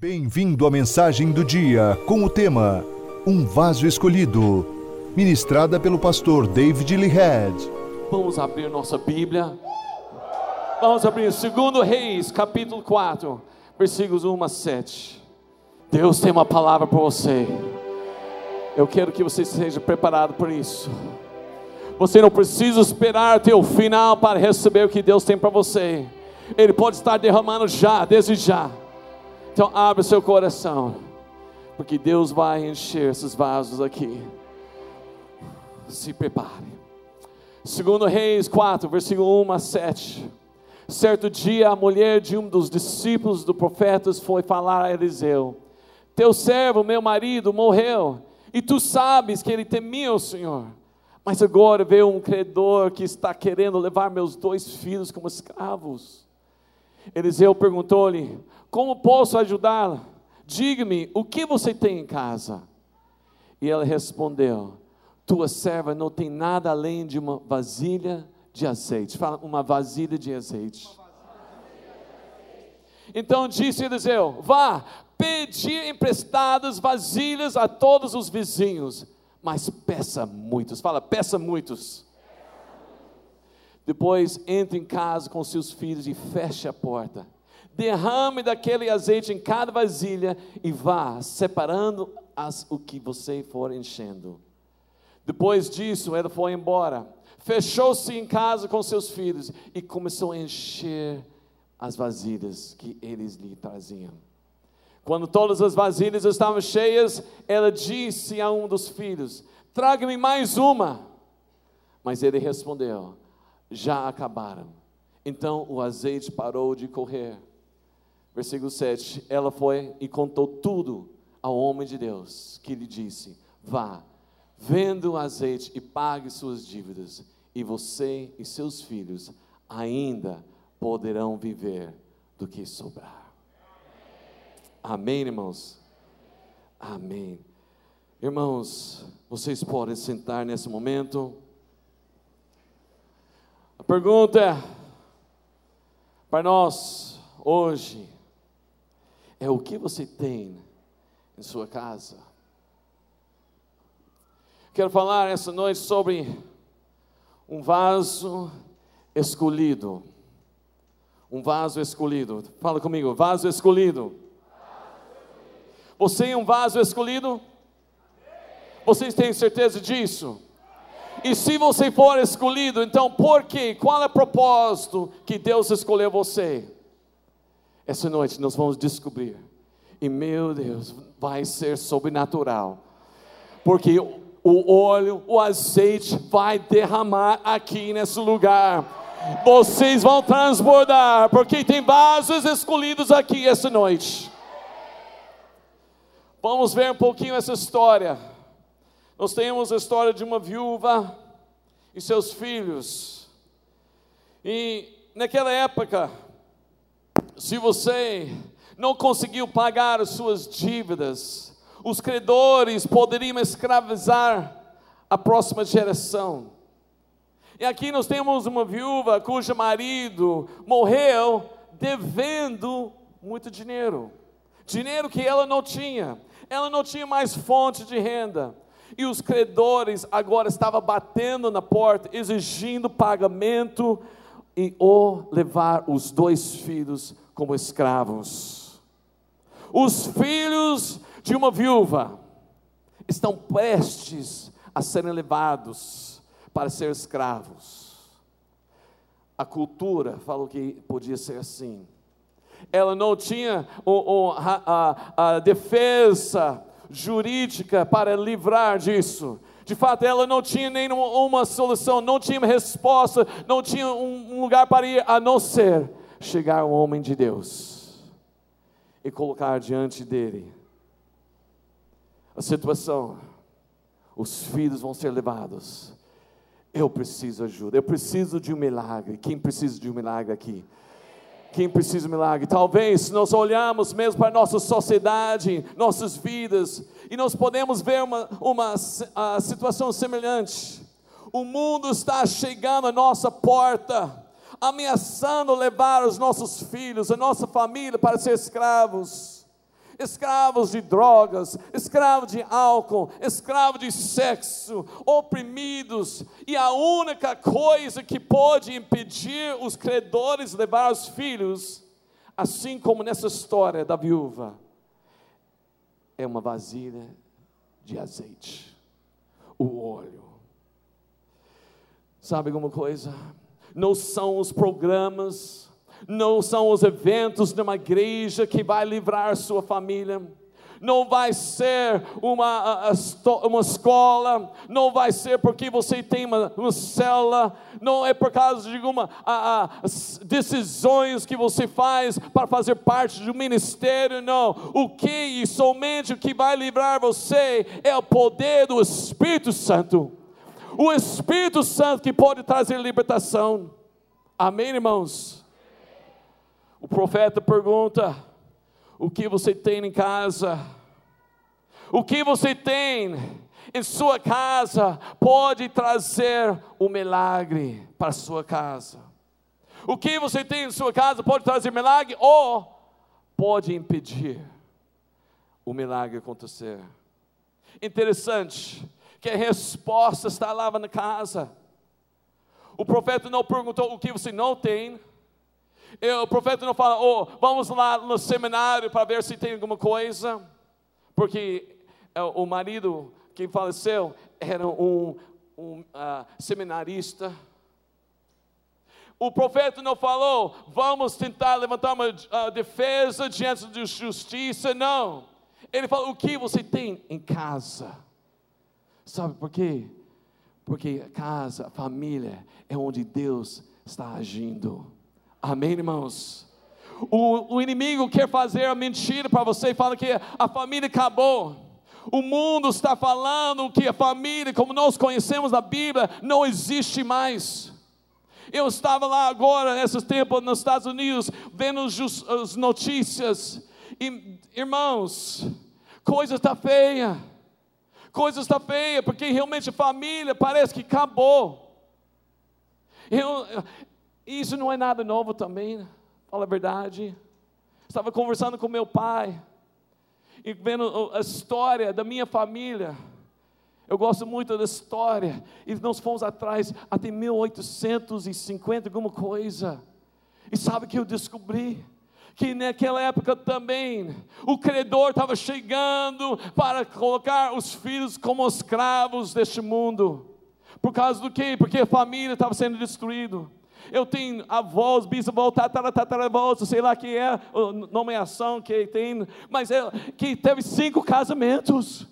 Bem-vindo à mensagem do dia com o tema Um Vaso Escolhido, ministrada pelo pastor David Lihead. Vamos abrir nossa Bíblia. Vamos abrir 2 Reis, capítulo 4, versículos 1 a 7. Deus tem uma palavra para você. Eu quero que você esteja preparado por isso. Você não precisa esperar até o final para receber o que Deus tem para você. Ele pode estar derramando já, desde já. Então abre seu coração, porque Deus vai encher esses vasos aqui. Se prepare. Segundo Reis 4, versículo 1 a 7. Certo dia a mulher de um dos discípulos do profeta foi falar a Eliseu: Teu servo, meu marido, morreu, e tu sabes que ele temia o Senhor. Mas agora veio um credor que está querendo levar meus dois filhos como escravos. Eliseu perguntou-lhe: Como posso ajudá-la? Diga-me, o que você tem em casa? E ela respondeu: Tua serva não tem nada além de uma vasilha de azeite. Fala, uma vasilha de azeite. Então disse Eliseu: Vá, pedir emprestadas vasilhas a todos os vizinhos, mas peça muitos. Fala, peça muitos. Depois entre em casa com seus filhos e feche a porta. Derrame daquele azeite em cada vasilha e vá separando as, o que você for enchendo. Depois disso, ela foi embora. Fechou-se em casa com seus filhos e começou a encher as vasilhas que eles lhe traziam. Quando todas as vasilhas estavam cheias, ela disse a um dos filhos: Traga-me mais uma. Mas ele respondeu: já acabaram. Então o azeite parou de correr. Versículo 7: Ela foi e contou tudo ao homem de Deus, que lhe disse: Vá, venda o azeite e pague suas dívidas, e você e seus filhos ainda poderão viver do que sobrar. Amém, irmãos? Amém. Irmãos, vocês podem sentar nesse momento. A pergunta é, para nós hoje é o que você tem em sua casa. Quero falar essa noite sobre um vaso escolhido. Um vaso escolhido. Fala comigo, vaso escolhido. Você é um vaso escolhido? Vocês têm certeza disso? E se você for escolhido, então por quê? Qual é o propósito que Deus escolheu você? Essa noite nós vamos descobrir. E meu Deus, vai ser sobrenatural. Porque o óleo, o azeite vai derramar aqui nesse lugar. Vocês vão transbordar, porque tem vasos escolhidos aqui essa noite. Vamos ver um pouquinho essa história. Nós temos a história de uma viúva e seus filhos. E naquela época, se você não conseguiu pagar as suas dívidas, os credores poderiam escravizar a próxima geração. E aqui nós temos uma viúva cujo marido morreu devendo muito dinheiro. Dinheiro que ela não tinha. Ela não tinha mais fonte de renda. E os credores agora estavam batendo na porta, exigindo pagamento e ou levar os dois filhos como escravos. Os filhos de uma viúva estão prestes a serem levados para ser escravos. A cultura falou que podia ser assim. Ela não tinha a, a, a defesa jurídica para livrar disso. De fato, ela não tinha nenhuma solução, não tinha resposta, não tinha um lugar para ir a não ser chegar ao homem de Deus e colocar diante dele a situação. Os filhos vão ser levados. Eu preciso de ajuda, eu preciso de um milagre. Quem precisa de um milagre aqui? Quem precisa de milagre? Talvez nós olhamos mesmo para a nossa sociedade, nossas vidas, e nós podemos ver uma, uma situação semelhante. O mundo está chegando à nossa porta, ameaçando levar os nossos filhos, a nossa família para ser escravos. escravos de drogas, escravos de álcool, escravos de sexo, oprimidos, e a única coisa que pode impedir os credores levar os filhos, assim como nessa história da viúva, é uma vasilha de azeite, o óleo. Sabe alguma coisa? Não são os programas, não são os eventos de uma igreja que vai livrar sua família não vai ser uma, uma escola, não vai ser porque você tem uma, uma célula, não é por causa de alguma decisões que você faz para fazer parte de um ministério, não. O que e somente o que vai livrar você é o poder do Espírito Santo. O Espírito Santo que pode trazer libertação. Amém, irmãos? O profeta pergunta: o que você tem em casa? O que você tem em sua casa pode trazer o um milagre para a sua casa. O que você tem em sua casa pode trazer milagre ou pode impedir o milagre acontecer. Interessante que a resposta está lá na casa. O profeta não perguntou o que você não tem. O profeta não fala, oh, vamos lá no seminário para ver se tem alguma coisa. Porque é, o marido que faleceu era um, um uh, seminarista. O profeta não falou, vamos tentar levantar uma uh, defesa diante de justiça, não. Ele falou, o que você tem em casa? Sabe por quê? Porque casa, família, é onde Deus está agindo. Amém, irmãos? O, o inimigo quer fazer a mentira para você e fala que a família acabou. O mundo está falando que a família, como nós conhecemos na Bíblia, não existe mais. Eu estava lá agora, nesses tempos, nos Estados Unidos, vendo as notícias, e irmãos, coisa está feia, coisa está feia, porque realmente a família parece que acabou. Eu, isso não é nada novo também, fala a verdade. Estava conversando com meu pai, e vendo a história da minha família. Eu gosto muito da história. E nós fomos atrás até 1850, alguma coisa. E sabe que eu descobri? Que naquela época também o credor estava chegando para colocar os filhos como escravos deste mundo. Por causa do quê? Porque a família estava sendo destruída eu tenho avós, bisavós, tataravós, sei lá que é, nomeação que tem, mas é, que teve cinco casamentos,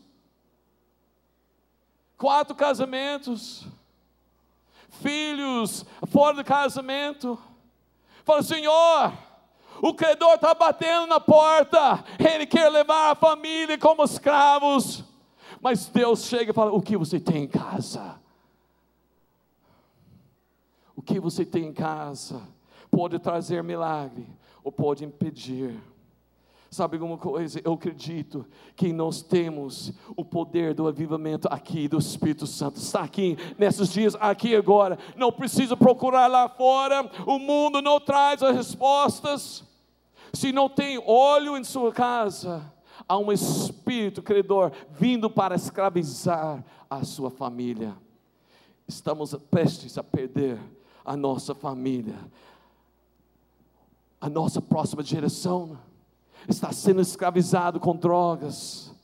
quatro casamentos, filhos fora do casamento. Fala, Senhor, o credor está batendo na porta, ele quer levar a família como escravos, mas Deus chega e fala: O que você tem em casa? O que você tem em casa pode trazer milagre ou pode impedir. Sabe alguma coisa? Eu acredito que nós temos o poder do avivamento aqui do Espírito Santo. Está aqui nesses dias, aqui agora. Não precisa procurar lá fora. O mundo não traz as respostas. Se não tem óleo em sua casa, há um espírito credor vindo para escravizar a sua família. Estamos prestes a perder a nossa família, a nossa próxima geração está sendo escravizado com drogas,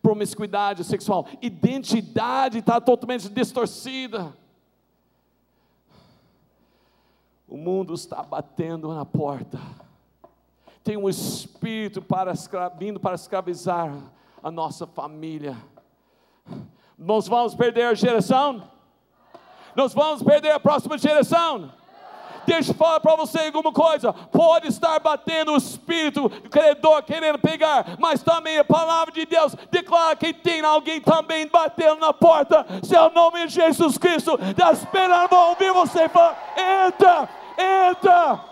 promiscuidade sexual, identidade está totalmente distorcida. O mundo está batendo na porta. Tem um espírito para vindo para escravizar a nossa família. Nós vamos perder a geração? nós vamos perder a próxima geração. Deixa eu falar para você alguma coisa. Pode estar batendo o espírito credor querendo pegar, mas também a palavra de Deus declara que tem alguém também batendo na porta. Seu nome é Jesus Cristo. Esperando para ouvir você falar: entra, entra,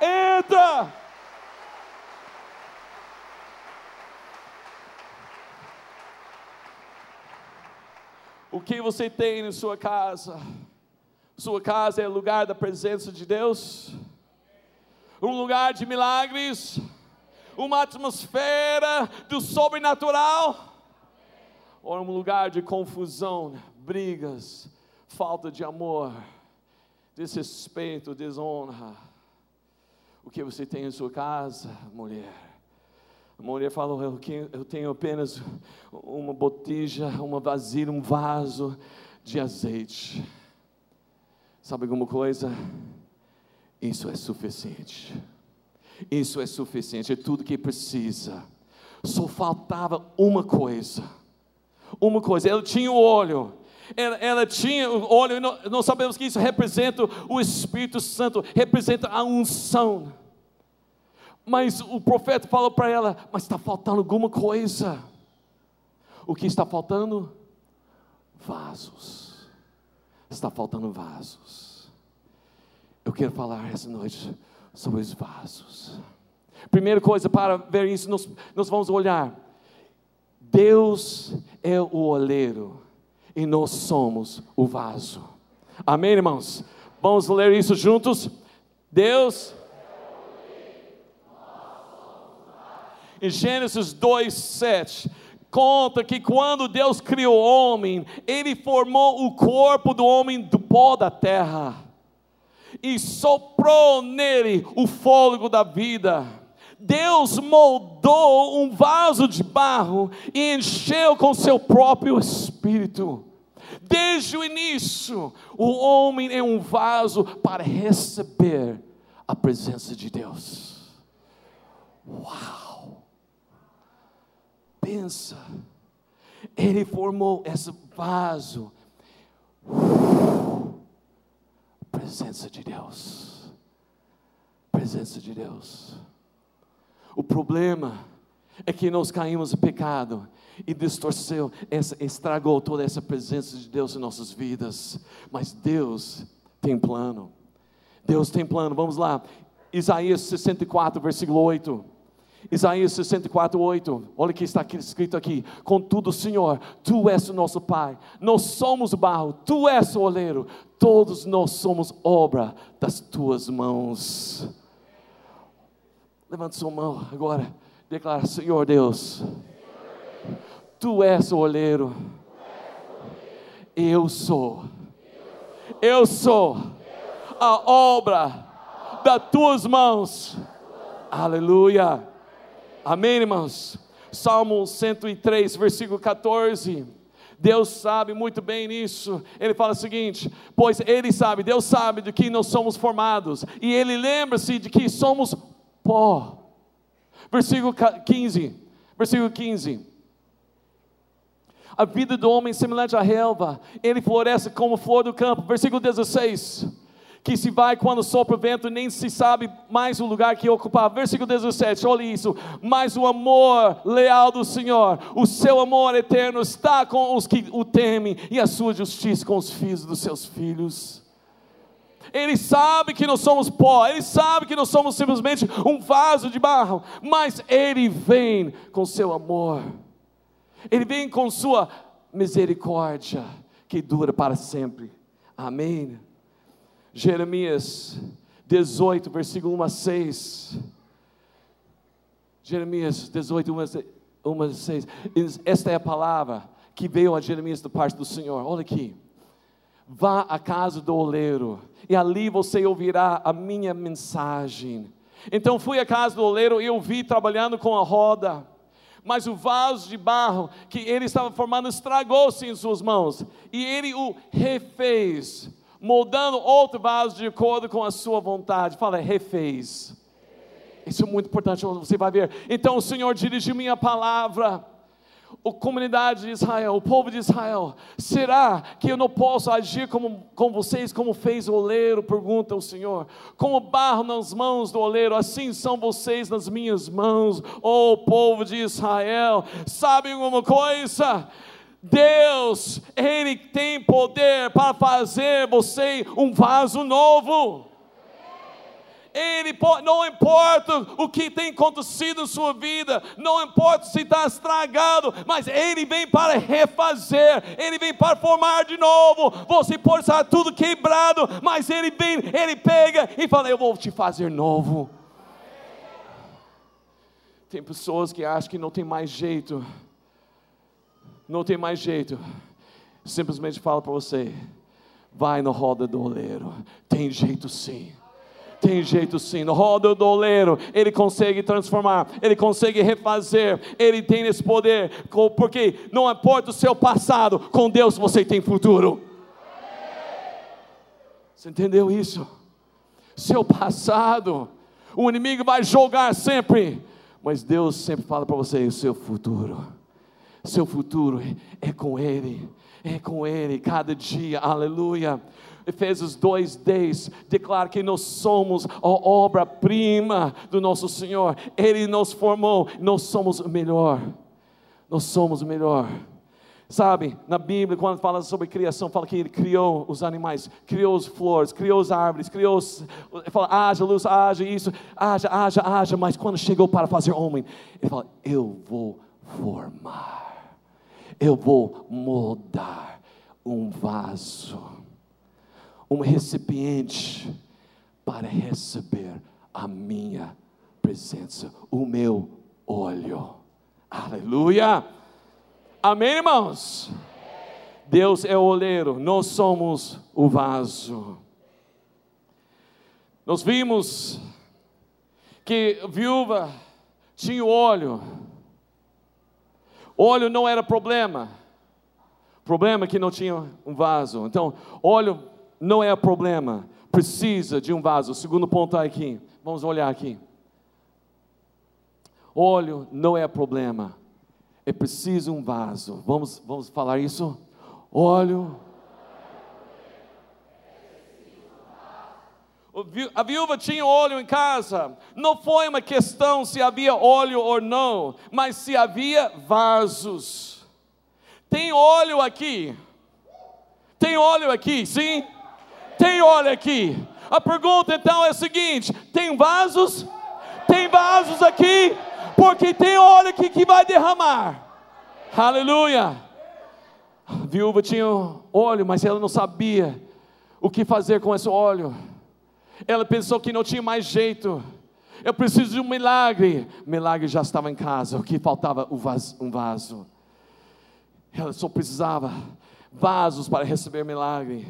entra. O que você tem em sua casa? Sua casa é lugar da presença de Deus, um lugar de milagres, uma atmosfera do sobrenatural ou um lugar de confusão, brigas, falta de amor, desrespeito, desonra. O que você tem em sua casa, mulher? A mulher falou: Eu tenho apenas uma botija, uma vasilha, um vaso de azeite. Sabe alguma coisa? Isso é suficiente. Isso é suficiente, é tudo que precisa. Só faltava uma coisa. Uma coisa, ela tinha o olho, ela, ela, tinha o não, nós sabemos que isso representa o Espírito Santo, representa a unção. Mas o profeta falou para ela: Mas está faltando alguma coisa. O que está faltando? Vasos. Está faltando vasos. Eu quero falar essa noite sobre os vasos. Primeira coisa, para ver isso, nós, nós vamos olhar. Deus é o oleiro e nós somos o vaso. Amém, irmãos? Vamos ler isso juntos? Deus. Em Gênesis 2, 7, conta que quando Deus criou o homem, Ele formou o corpo do homem do pó da terra e soprou nele o fôlego da vida. Deus moldou um vaso de barro e encheu com seu próprio espírito. Desde o início, o homem é um vaso para receber a presença de Deus. Uau! Pensa, ele formou esse vaso Presença de Deus. Presença de Deus. O problema é que nós caímos no pecado e distorceu, essa, estragou toda essa presença de Deus em nossas vidas. Mas Deus tem plano. Deus tem plano. Vamos lá. Isaías 64, versículo 8. Isaías 64, 8. Olha o que está escrito aqui. Contudo, Senhor, Tu és o nosso Pai. Nós somos barro, Tu és o oleiro. Todos nós somos obra das Tuas mãos. Levante sua mão agora. Declara, Senhor Deus. Tu és o oleiro. Eu sou. Eu sou a obra das tuas mãos. Aleluia. Amém, irmãos? Salmo 103, versículo 14. Deus sabe muito bem nisso. Ele fala o seguinte: Pois Ele sabe, Deus sabe de que nós somos formados, e Ele lembra-se de que somos pó. Versículo 15. Versículo 15. A vida do homem é semelhante à relva, ele floresce como flor do campo. Versículo 16 que se vai quando sopra o vento, nem se sabe mais o lugar que ocupar. Versículo 17, olha isso. Mas o amor leal do Senhor, o seu amor eterno está com os que o temem, e a sua justiça com os filhos dos seus filhos. Ele sabe que nós somos pó, ele sabe que nós somos simplesmente um vaso de barro, mas ele vem com seu amor, ele vem com sua misericórdia que dura para sempre. Amém. Jeremias 18, versículo 1 a 6. Jeremias 18, 1 a 6. Esta é a palavra que veio a Jeremias da parte do Senhor. Olha aqui. Vá à casa do oleiro, e ali você ouvirá a minha mensagem. Então fui à casa do oleiro e eu vi trabalhando com a roda mas o vaso de barro que ele estava formando estragou-se em suas mãos, e ele o refez, moldando outro vaso de acordo com a sua vontade. Fala, refez. Isso é muito importante, você vai ver. Então o Senhor dirigiu minha palavra. A comunidade de Israel, o povo de Israel, será que eu não posso agir como, com vocês, como fez o oleiro? Pergunta o Senhor. Como barro nas mãos do oleiro, assim são vocês nas minhas mãos, ó oh, povo de Israel. Sabem alguma coisa? Deus, Ele tem poder para fazer você um vaso novo. Ele não importa o que tem acontecido em sua vida, não importa se está estragado, mas Ele vem para refazer, Ele vem para formar de novo. Você pode estar tudo quebrado, mas Ele vem, Ele pega e fala: Eu vou te fazer novo. Tem pessoas que acham que não tem mais jeito. Não tem mais jeito. Simplesmente falo para você: vai no roda do oleiro. Tem jeito sim. Tem jeito sim, no roda do oleiro, Ele consegue transformar, Ele consegue refazer, Ele tem esse poder, porque não importa o seu passado, com Deus você tem futuro. Você entendeu isso? Seu passado, o inimigo vai jogar sempre, mas Deus sempre fala para você: o seu futuro, seu futuro é com Ele, é com Ele cada dia, aleluia. Efésios 2,10 declara que nós somos a obra-prima do nosso Senhor, Ele nos formou, nós somos melhor, nós somos melhor. Sabe, na Bíblia, quando fala sobre criação, fala que ele criou os animais, criou as flores, criou as árvores, criou, os, fala, haja luz, haja isso, haja, haja, haja, mas quando chegou para fazer homem, ele fala, eu vou formar, eu vou moldar um vaso, um recipiente para receber a minha presença, o meu olho. Aleluia! Amém, irmãos? Deus é o oleiro, nós somos o vaso. Nós vimos que viúva tinha óleo. Óleo não era problema. Problema é que não tinha um vaso. Então, óleo não é problema. Precisa de um vaso. O segundo ponto está aqui. Vamos olhar aqui. Óleo não é problema é preciso um vaso. Vamos, vamos falar isso? Óleo. A viúva tinha óleo em casa. Não foi uma questão se havia óleo ou não, mas se havia vasos. Tem óleo aqui? Tem óleo aqui, sim? Tem óleo aqui. A pergunta então é a seguinte: tem vasos? Tem vasos aqui? porque tem óleo aqui que vai derramar. Aleluia. A viúva tinha óleo, mas ela não sabia o que fazer com esse óleo. Ela pensou que não tinha mais jeito. Eu preciso de um milagre. Milagre já estava em casa. O que faltava? Um vaso. Ela só precisava vasos para receber milagre.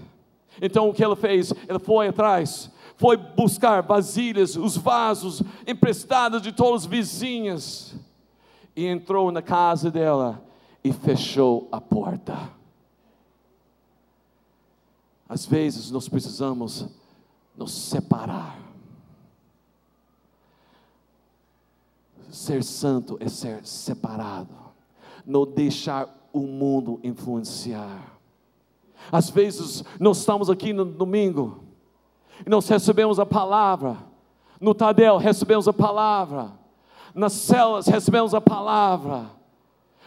Então o que ela fez? Ela foi atrás foi buscar vasilhas, os vasos emprestados de todas as vizinhas, e entrou na casa dela e fechou a porta. Às vezes nós precisamos nos separar. Ser santo é ser separado, não deixar o mundo influenciar. Às vezes nós estamos aqui no domingo, e nós recebemos a palavra. No Tadel recebemos a palavra. Nas celas recebemos a palavra.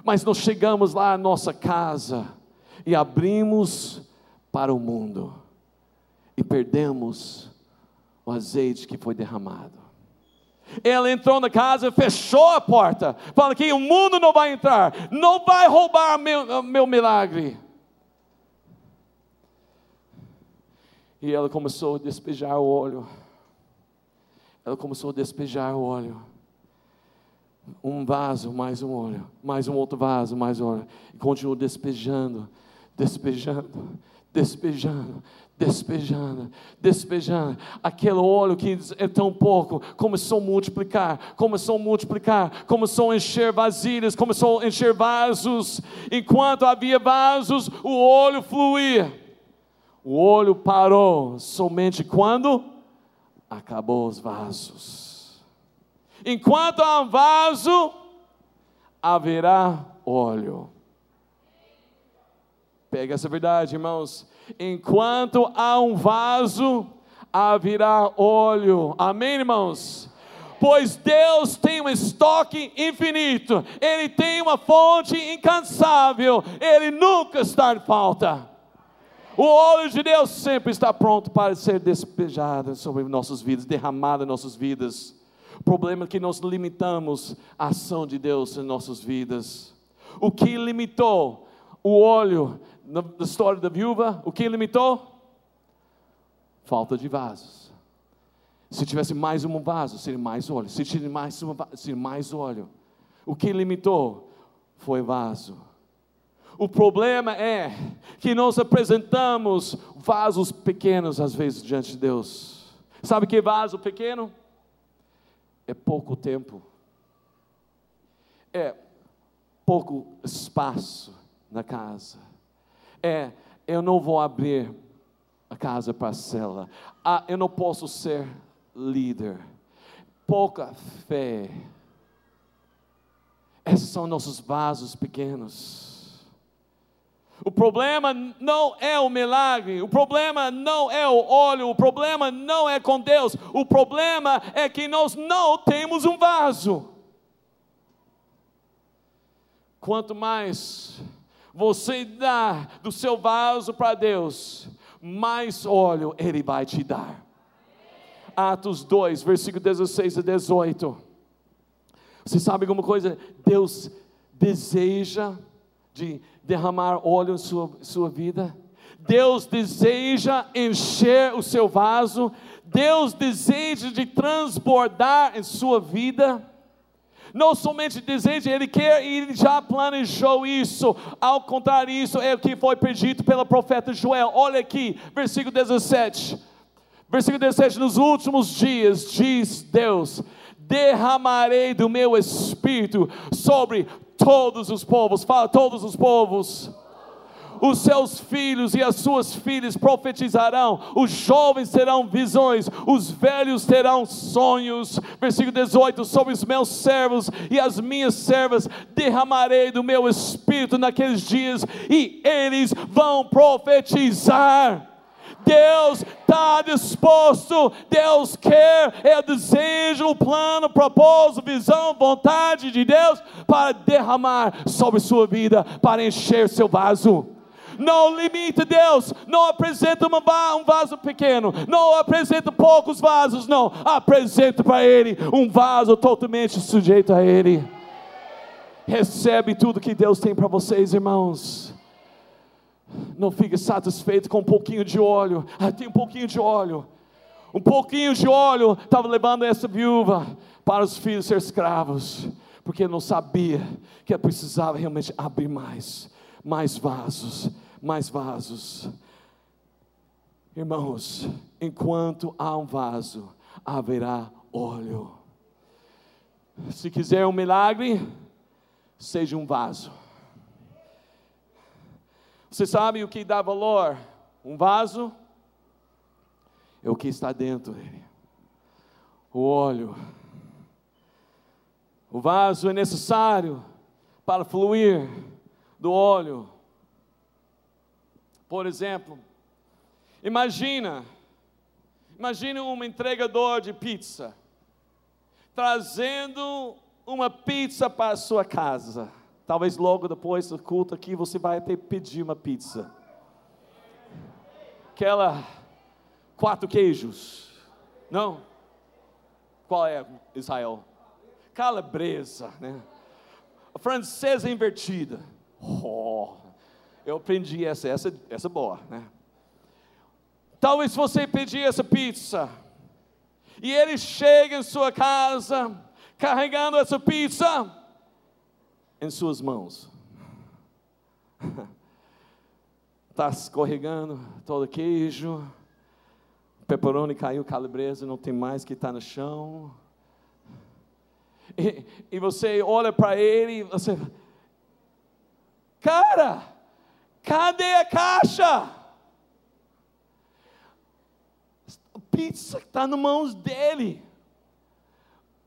Mas nós chegamos lá à nossa casa e abrimos para o mundo e perdemos o azeite que foi derramado. Ela entrou na casa, fechou a porta, fala que o mundo não vai entrar, não vai roubar meu, meu milagre. E ela começou a despejar o óleo. Ela começou a despejar o óleo. Um vaso, mais um óleo. Mais um outro vaso, mais um óleo. E continuou despejando, despejando, despejando, despejando, despejando. Aquele óleo que é tão pouco começou a multiplicar, começou a multiplicar, começou a encher vasilhas, começou a encher vasos. Enquanto havia vasos, o óleo fluía. O olho parou somente quando acabou os vasos. Enquanto há um vaso, haverá óleo. Pega essa verdade, irmãos. Enquanto há um vaso, haverá óleo. Amém, irmãos? Pois Deus tem um estoque infinito, Ele tem uma fonte incansável, Ele nunca está em falta. O óleo de Deus sempre está pronto para ser despejado sobre nossas vidas, derramado em nossas vidas. O problema é que nós limitamos a ação de Deus em nossas vidas. O que limitou o óleo na história da viúva? O que limitou? Falta de vasos. Se tivesse mais um vaso, seria mais óleo. Se tivesse mais uma, seria mais óleo. O que limitou foi vaso. O problema é que nós apresentamos vasos pequenos às vezes diante de Deus. Sabe que vaso pequeno? É pouco tempo. É pouco espaço na casa. É, eu não vou abrir a casa para a cela. Ah, eu não posso ser líder. Pouca fé. Esses são nossos vasos pequenos. O problema não é o milagre, o problema não é o óleo, o problema não é com Deus, o problema é que nós não temos um vaso. Quanto mais você dá do seu vaso para Deus, mais óleo Ele vai te dar. Atos 2, versículo 16 a 18. Você sabe alguma coisa? Deus deseja de derramar óleo em sua, sua vida. Deus deseja encher o seu vaso. Deus deseja de transbordar em sua vida. Não somente deseja, Ele quer e Ele já planejou isso. Ao contrário, isso é o que foi pedido pelo profeta Joel. Olha aqui, versículo 17. Versículo 17: Nos últimos dias, diz Deus, derramarei do meu espírito sobre todos os povos. Fala, todos os povos os seus filhos e as suas filhas profetizarão, os jovens terão visões, os velhos terão sonhos. Versículo 18: Sobre os meus servos e as minhas servas derramarei do meu espírito naqueles dias, e eles vão profetizar. Deus está disposto, Deus quer, é o desejo, o plano, o propósito, visão, vontade de Deus para derramar sobre sua vida, para encher seu vaso não limite Deus, não apresenta um vaso pequeno, não apresenta poucos vasos, não, apresenta para Ele um vaso totalmente sujeito a Ele. Recebe tudo que Deus tem para vocês, irmãos. Não fique satisfeito com um pouquinho de óleo. Ah, tem um pouquinho de óleo. Um pouquinho de óleo estava levando essa viúva para os filhos ser escravos, porque não sabia que ela precisava realmente abrir mais, mais vasos, mais vasos. Irmãos, enquanto há um vaso, haverá óleo. Se quiser um milagre, seja um vaso. Você sabe o que dá valor? Um vaso é o que está dentro dele. O óleo. O vaso é necessário para fluir do óleo. Por exemplo, imagina, imagina um entregador de pizza trazendo uma pizza para a sua casa. Talvez logo depois do culto aqui você vai até pedir uma pizza. Aquela quatro queijos. Não? Qual é, Israel? Calabresa, né? A francesa invertida. Oh, eu aprendi essa, essa, essa boa, né? Talvez você pedir essa pizza e ele chega em sua casa carregando essa pizza em suas mãos. Está escorregando todo queijo, pepperoni caiu, calabresa, não tem mais que está no chão. E, e você olha para ele e você, cara, Cadê a caixa? A pizza está nas mãos dele.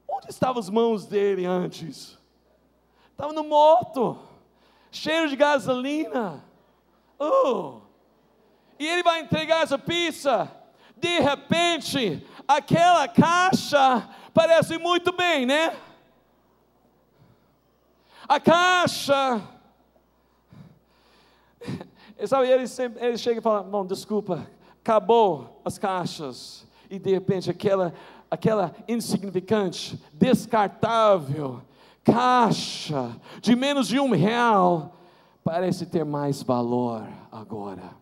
Onde estavam as mãos dele antes? Estava no moto, cheiro de gasolina. Oh. E ele vai entregar essa pizza. De repente, aquela caixa parece muito bem, né? A caixa Sabe, ele, sempre, ele chega e fala: Bom, desculpa, acabou as caixas. E de repente, aquela, aquela insignificante, descartável caixa de menos de um real parece ter mais valor agora.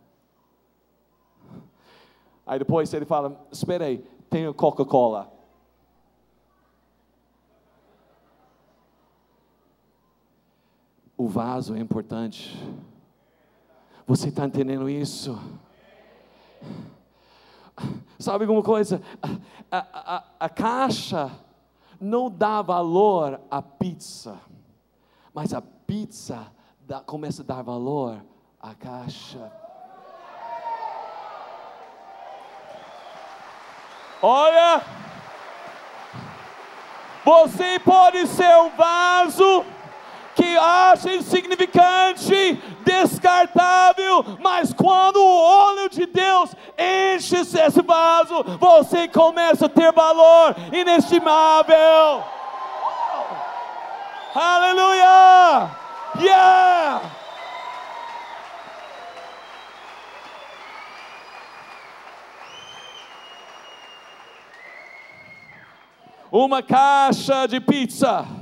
Aí depois ele fala: Espera aí, tem Coca-Cola. O vaso é importante. Você está entendendo isso? Sabe alguma coisa? A, a, a, caixa não dá valor à pizza, mas a pizza dá, começa a dar valor à caixa. Olha, você pode ser um vaso que acha insignificante, descartável, mas quando o óleo de Deus enche esse vaso, você começa a ter valor inestimável. Aleluia! Yeah! Uma caixa de pizza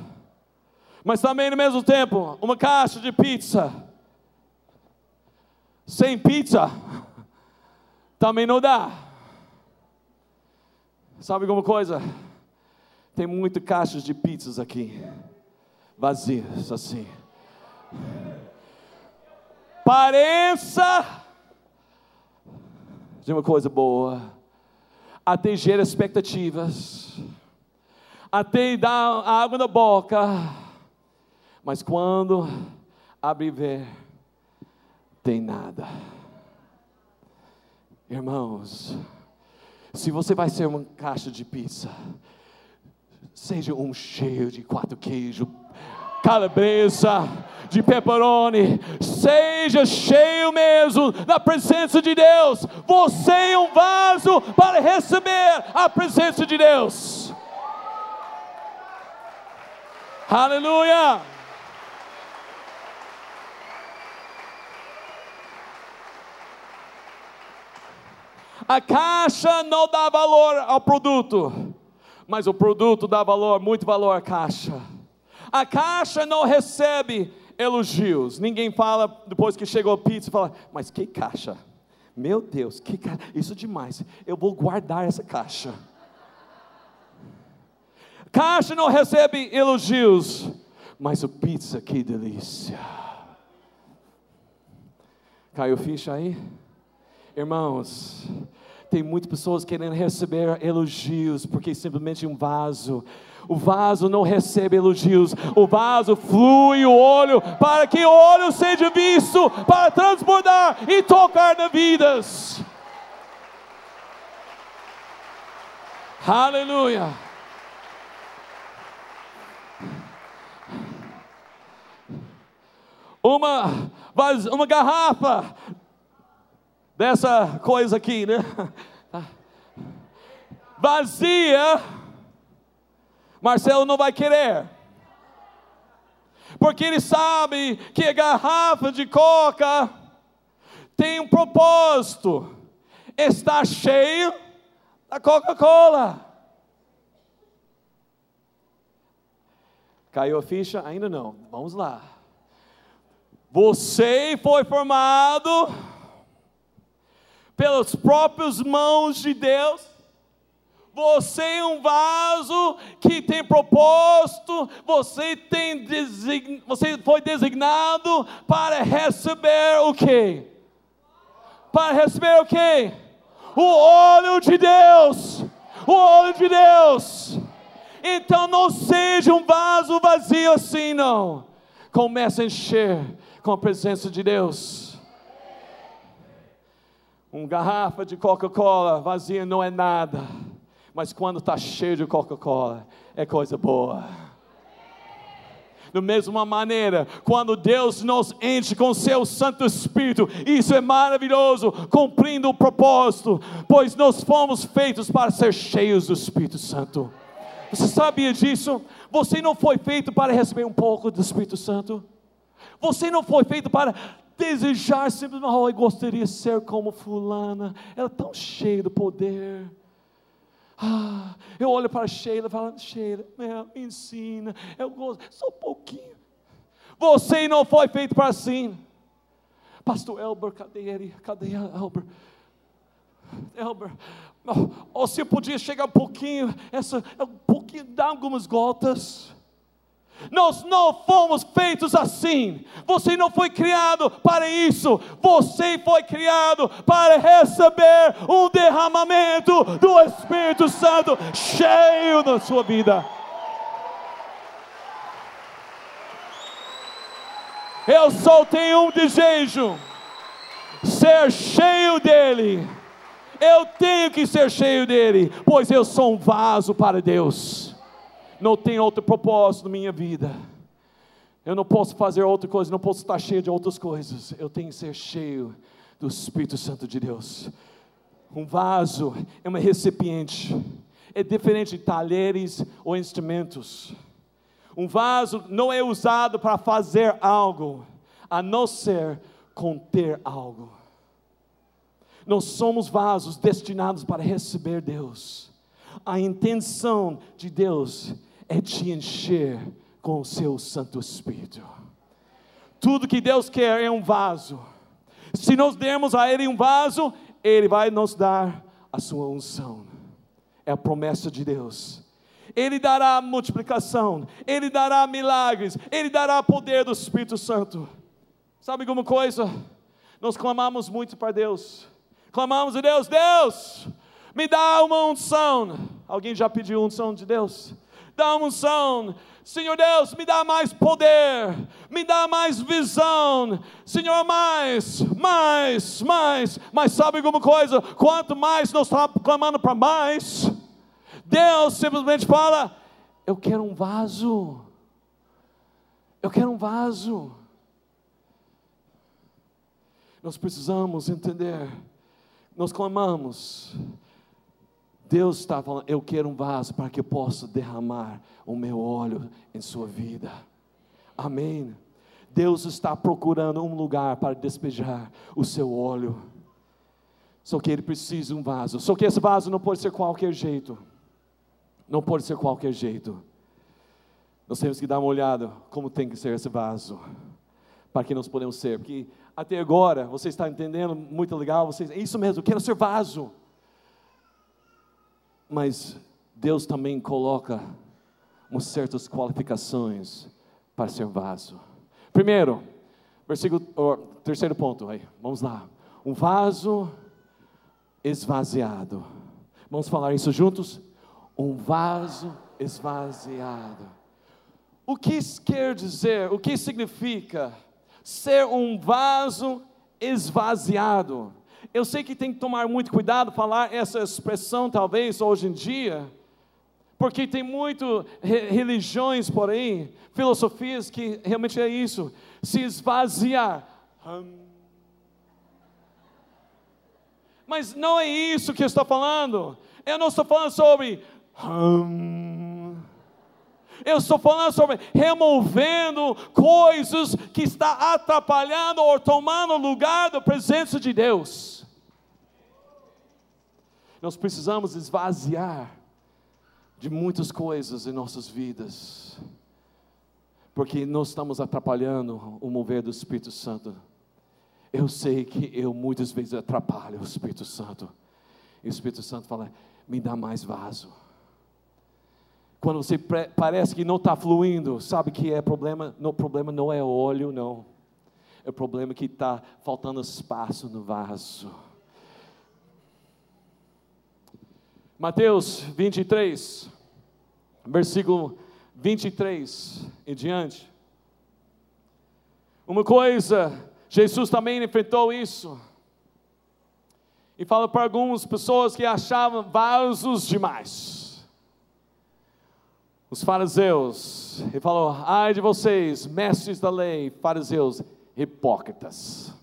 mas também no mesmo tempo, uma caixa de pizza sem pizza também não dá. Sabe alguma coisa? Tem muitas caixas de pizzas aqui, vazias assim. Pareça de uma coisa boa, até gera expectativas, até dar água na boca mas quando abre e ver, tem nada. Irmãos, se você vai ser uma caixa de pizza, seja um cheio de quatro queijos, calabresa, de pepperoni, seja cheio mesmo da presença de Deus. Você é um vaso para receber a presença de Deus. Aleluia! A caixa não dá valor ao produto, mas o produto dá valor, muito valor à caixa. A caixa não recebe elogios. Ninguém fala depois que chegou a pizza, fala: "Mas que caixa? Meu Deus, que caixa? Isso é demais. Eu vou guardar essa caixa." Caixa não recebe elogios, mas o pizza que delícia. Caiu ficha aí? Irmãos, tem muitas pessoas querendo receber elogios, porque simplesmente um vaso. O vaso não recebe elogios, o vaso flui o olho para que o olho seja visto, para transbordar e tocar nas vidas. Aleluia. Uma, uma garrafa dessa coisa aqui, né? Vazia, Marcelo não vai querer. Porque ele sabe que a garrafa de coca tem um propósito. Está cheio da Coca-Cola. Caiu a ficha? Ainda não. Vamos lá. Você foi formado pelas próprias mãos de Deus. Você é um vaso que tem propósito, você, tem design, você foi designado para receber o quê? Para receber o quê? O óleo de Deus. O óleo de Deus. Então não seja um vaso vazio assim, não. Comece a encher com a presença de Deus. Uma garrafa de Coca-Cola vazia não é nada, mas quando está cheio de Coca-Cola, é coisa boa. Da mesma maneira, quando Deus nos enche com seu Santo Espírito, isso é maravilhoso, cumprindo o propósito, pois nós fomos feitos para ser cheios do Espírito Santo. Você sabia disso? Você não foi feito para receber um pouco do Espírito Santo. Você não foi feito para desejar simplesmente, oh, eu gostaria de ser como fulana, ela é tão cheia do poder. Ah, eu olho para Sheila e falo, Sheila, me ensina, eu gosto, só um pouquinho. Você não foi feito para assim. Pastor Elber, cadê ele? Cadê Elber? Elber, Ou se podia chegar um pouquinho, essa, um pouquinho, dar algumas gotas. Nós não fomos feitos assim. Você não foi criado para isso. Você foi criado para receber um derramamento do Espírito Santo cheio na sua vida. Eu só tenho um desejo: ser cheio dele. Eu tenho que ser cheio dele, pois eu sou um vaso para Deus não tem outro propósito na minha vida. Eu não posso fazer outra coisa, não posso estar cheio de outras coisas. Eu tenho que ser cheio do Espírito Santo de Deus. Um vaso é um recipiente, é diferente de talheres ou instrumentos. Um vaso não é usado para fazer algo, a não ser conter algo. Nós somos vasos destinados para receber Deus. A intenção de Deus é te encher com o seu Santo Espírito. Tudo que Deus quer é um vaso. Se nós dermos a Ele um vaso, Ele vai nos dar a sua unção. É a promessa de Deus. Ele dará multiplicação, Ele dará milagres, Ele dará poder do Espírito Santo. Sabe alguma coisa? Nós clamamos muito para Deus. Clamamos a Deus, Deus, me dá uma unção. Alguém já pediu unção de Deus? Da unção. Senhor Deus, me dá mais poder, me dá mais visão. Senhor, mais, mais, mais. Mas sabe alguma coisa? Quanto mais nós estamos clamando para mais, Deus simplesmente fala: Eu quero um vaso. Eu quero um vaso. Nós precisamos entender. Nós clamamos, Deus está falando, eu quero um vaso para que eu possa derramar o meu óleo em sua vida. Amém. Deus está procurando um lugar para despejar o seu óleo. Só que ele precisa de um vaso. Só que esse vaso não pode ser qualquer jeito. Não pode ser qualquer jeito. Nós temos que dar uma olhada como tem que ser esse vaso. Para que nós podemos ser. Porque até agora, você está entendendo, muito legal. Você, é isso mesmo, eu quero ser vaso. Mas Deus também coloca umas certas qualificações para ser vaso. Primeiro, versículo, terceiro ponto aí, vamos lá. Um vaso esvaziado. Vamos falar isso juntos? Um vaso esvaziado. O que quer dizer, o que significa ser um vaso esvaziado? Eu sei que tem que tomar muito cuidado falar essa expressão, talvez, hoje em dia, porque tem muito religiões por aí, filosofias que realmente é isso, se esvaziar. Mas não é isso que eu estou falando. Eu não estou falando sobre. Eu estou falando sobre removendo coisas que está atrapalhando ou tomando lugar da presença de Deus. Nós precisamos esvaziar de muitas coisas em nossas vidas, porque nós estamos atrapalhando o mover do Espírito Santo. Eu sei que eu muitas vezes atrapalho o Espírito Santo. E o Espírito Santo fala: me dá mais vaso. Quando você parece que não está fluindo, sabe que é problema? O problema não é óleo, não. É o problema que está faltando espaço no vaso. Mateus 23, versículo 23 e diante. Uma coisa, Jesus também enfrentou isso. E fala para algumas pessoas que achavam vasos demais. Os fariseus, ele falou: ai de vocês, mestres da lei, fariseus, hipócritas.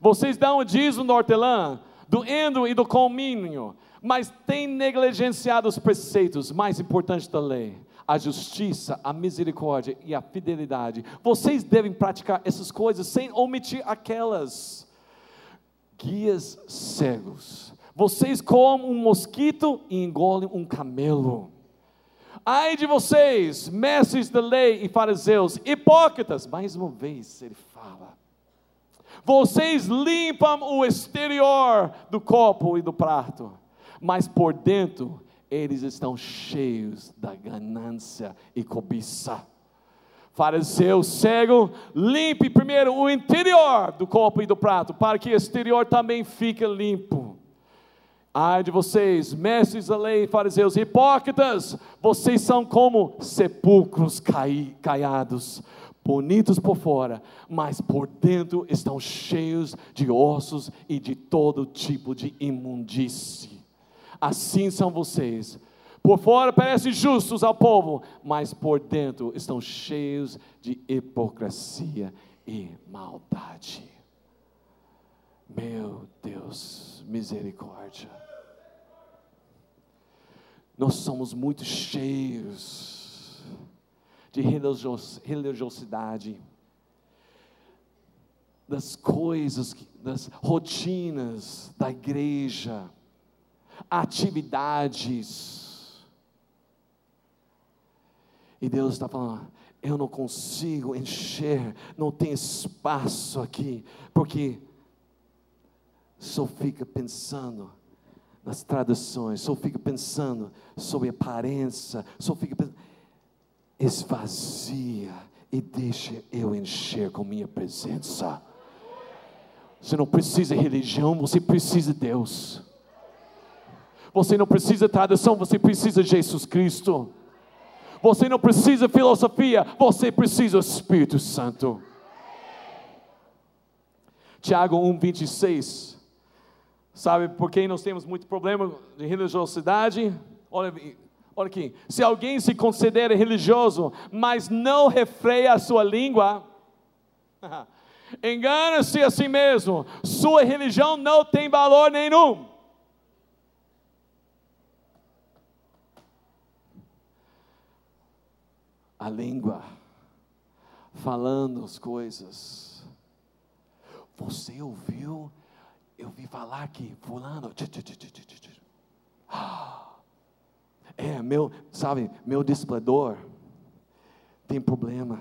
Vocês dão o dízimo do hortelã, do endo e do comínio, mas tem negligenciado os preceitos mais importantes da lei, a justiça, a misericórdia e a fidelidade. Vocês devem praticar essas coisas sem omitir aquelas. Guias cegos. Vocês comem um mosquito e engolem um camelo. Ai de vocês, mestres da lei e fariseus, hipócritas. Mais uma vez ele fala. Vocês limpam o exterior do copo e do prato mas por dentro eles estão cheios da ganância e cobiça. Fariseu cego, limpe primeiro o interior do copo e do prato, para que o exterior também fique limpo. Ai de vocês, mestres da lei, fariseus hipócritas, vocês são como sepulcros cai, caiados, bonitos por fora, mas por dentro estão cheios de ossos e de todo tipo de imundície. Assim são vocês. Por fora parecem justos ao povo, mas por dentro estão cheios de hipocrisia e maldade. Meu Deus, misericórdia. Nós somos muito cheios de religiosidade, das coisas, das rotinas da igreja, atividades. E Deus está falando, eu não consigo encher, não tem espaço aqui, porque só fica pensando nas traduções, só fica pensando sobre aparência, só fica pensando, esvazia e deixa eu encher com minha presença. Você não precisa de religião, você precisa de Deus. Você não precisa de tradução, você precisa de Jesus Cristo. Você não precisa de filosofia, você precisa do Espírito Santo. Tiago 1, 26. Sabe por que nós temos muito problema de religiosidade? Olha, olha aqui. Se alguém se considera religioso, mas não refreia a sua língua, engana-se a si mesmo. Sua religião não tem valor nenhum. A língua, falando as coisas. Você ouviu eu vi falar que fulano. É, meu, sabe, meu discipulador tem problema.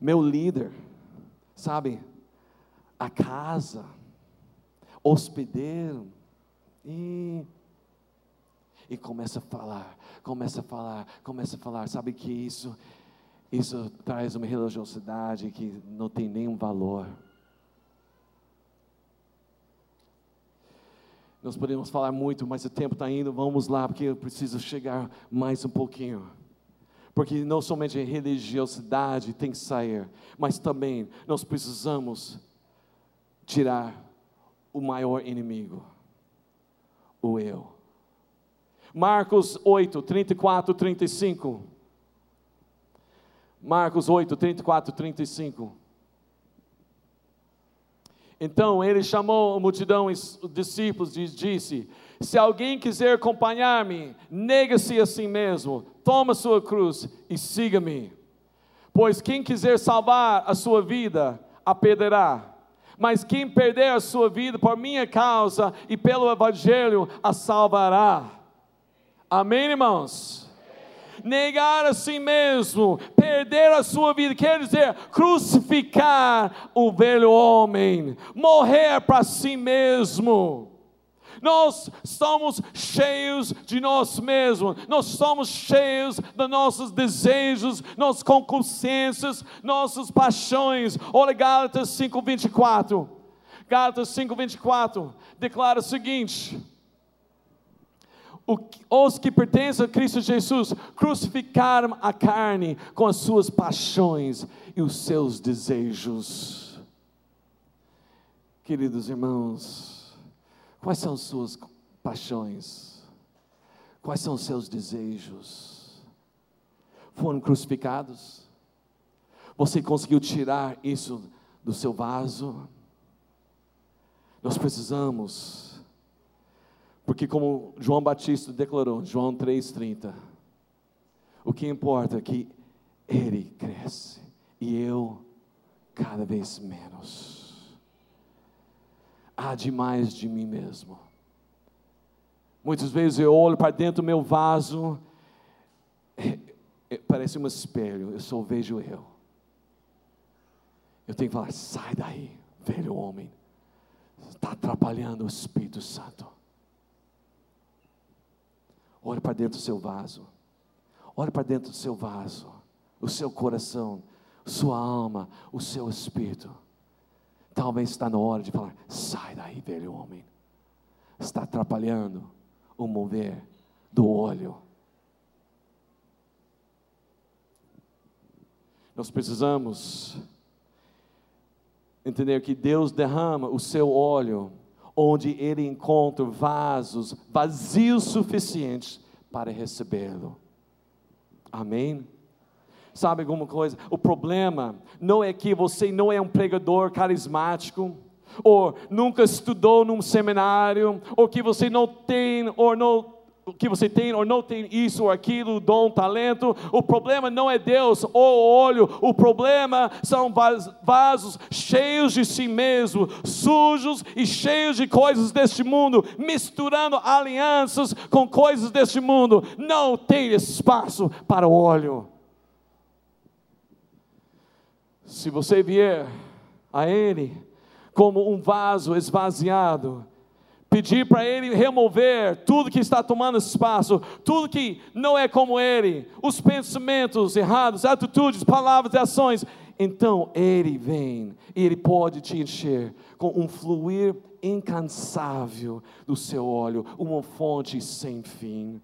Meu líder, sabe, a casa, hospedeiro, e, e começa a falar, começa a falar, começa a falar, sabe que isso, isso traz uma religiosidade que não tem nenhum valor. Nós podemos falar muito, mas o tempo está indo. Vamos lá, porque eu preciso chegar mais um pouquinho. Porque não somente a religiosidade tem que sair, mas também nós precisamos tirar o maior inimigo, o eu. Marcos 8, 34, 35. Marcos 8, 34, 35. Então ele chamou a multidão, os discípulos, e disse: Se alguém quiser acompanhar-me, nega-se a si mesmo, toma sua cruz e siga-me. Pois quem quiser salvar a sua vida, a perderá. Mas quem perder a sua vida por minha causa e pelo Evangelho, a salvará. Amém, irmãos? Negar a si mesmo, perder a sua vida, quer dizer, crucificar o velho homem, morrer para si mesmo. Nós somos cheios de nós mesmos, nós somos cheios dos nossos desejos, nossas concupiscências, nossas paixões. Olha Gálatas 5:24. Gálatas 5:24 declara o seguinte: os que pertencem a Cristo Jesus crucificaram a carne com as suas paixões e os seus desejos. Queridos irmãos, quais são as suas paixões? Quais são os seus desejos? Foram crucificados? Você conseguiu tirar isso do seu vaso? Nós precisamos porque, como João Batista declarou, João 3,30, o que importa é que ele cresce e eu cada vez menos. Há demais de mim mesmo. Muitas vezes eu olho para dentro do meu vaso, é, é, parece um espelho, eu só vejo eu. Eu tenho que falar: sai daí, velho homem, está atrapalhando o Espírito Santo. Olhe para dentro do seu vaso. Olhe para dentro do seu vaso, o seu coração, sua alma, o seu espírito. Talvez está na hora de falar: sai daí, velho homem. Está atrapalhando o mover do óleo. Nós precisamos entender que Deus derrama o seu óleo onde Ele encontra vasos vazios suficientes para recebê-lo. Amém? Sabe alguma coisa? O problema não é que você não é um pregador carismático, ou nunca estudou num seminário, ou que você não tem ou não que você tem ou não tem isso ou aquilo, dom, talento. O problema não é Deus ou o olho, o problema são vasos cheios de si mesmo, sujos e cheios de coisas deste mundo, misturando alianças com coisas deste mundo. Não tem espaço para o óleo. Se você vier a Ele como um vaso esvaziado, pedir para Ele remover tudo que está tomando espaço, tudo que não é como Ele, os pensamentos errados, atitudes, palavras e ações, então Ele vem e Ele pode te encher com um fluir incansável do seu óleo, uma fonte sem fim.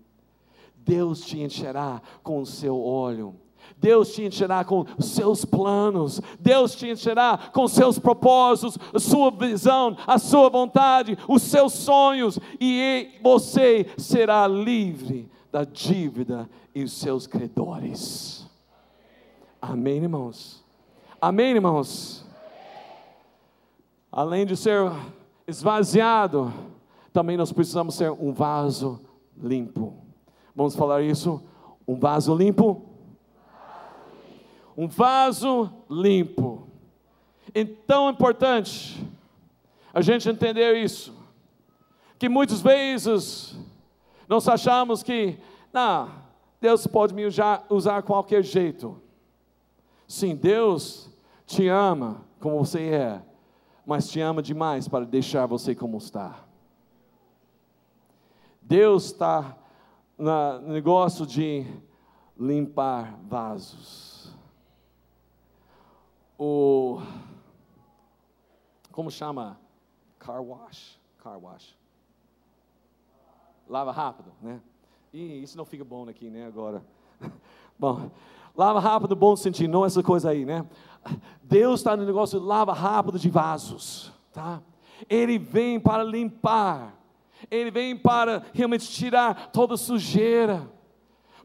Deus te encherá com o seu óleo Deus te encherá com seus planos, Deus te encherá com seus propósitos, sua visão, a sua vontade, os seus sonhos, e você será livre da dívida e os seus credores. Amém, irmãos? Amém, irmãos? Além de ser esvaziado, também nós precisamos ser um vaso limpo. Vamos falar isso? Um vaso limpo? Um vaso limpo. Então é importante a gente entender isso, que muitas vezes nós achamos que, não, Deus pode me usar, usar qualquer jeito. Sim, Deus te ama como você é, mas te ama demais para deixar você como está. Deus está no negócio de limpar vasos o como chama? Car wash, car wash. Lava rápido, né? E isso não fica bom aqui, né, agora. bom, lava rápido, bom sentido, não essa coisa aí, né? Deus está no negócio de lava rápido de vasos, tá? Ele vem para limpar, ele vem para realmente tirar toda sujeira,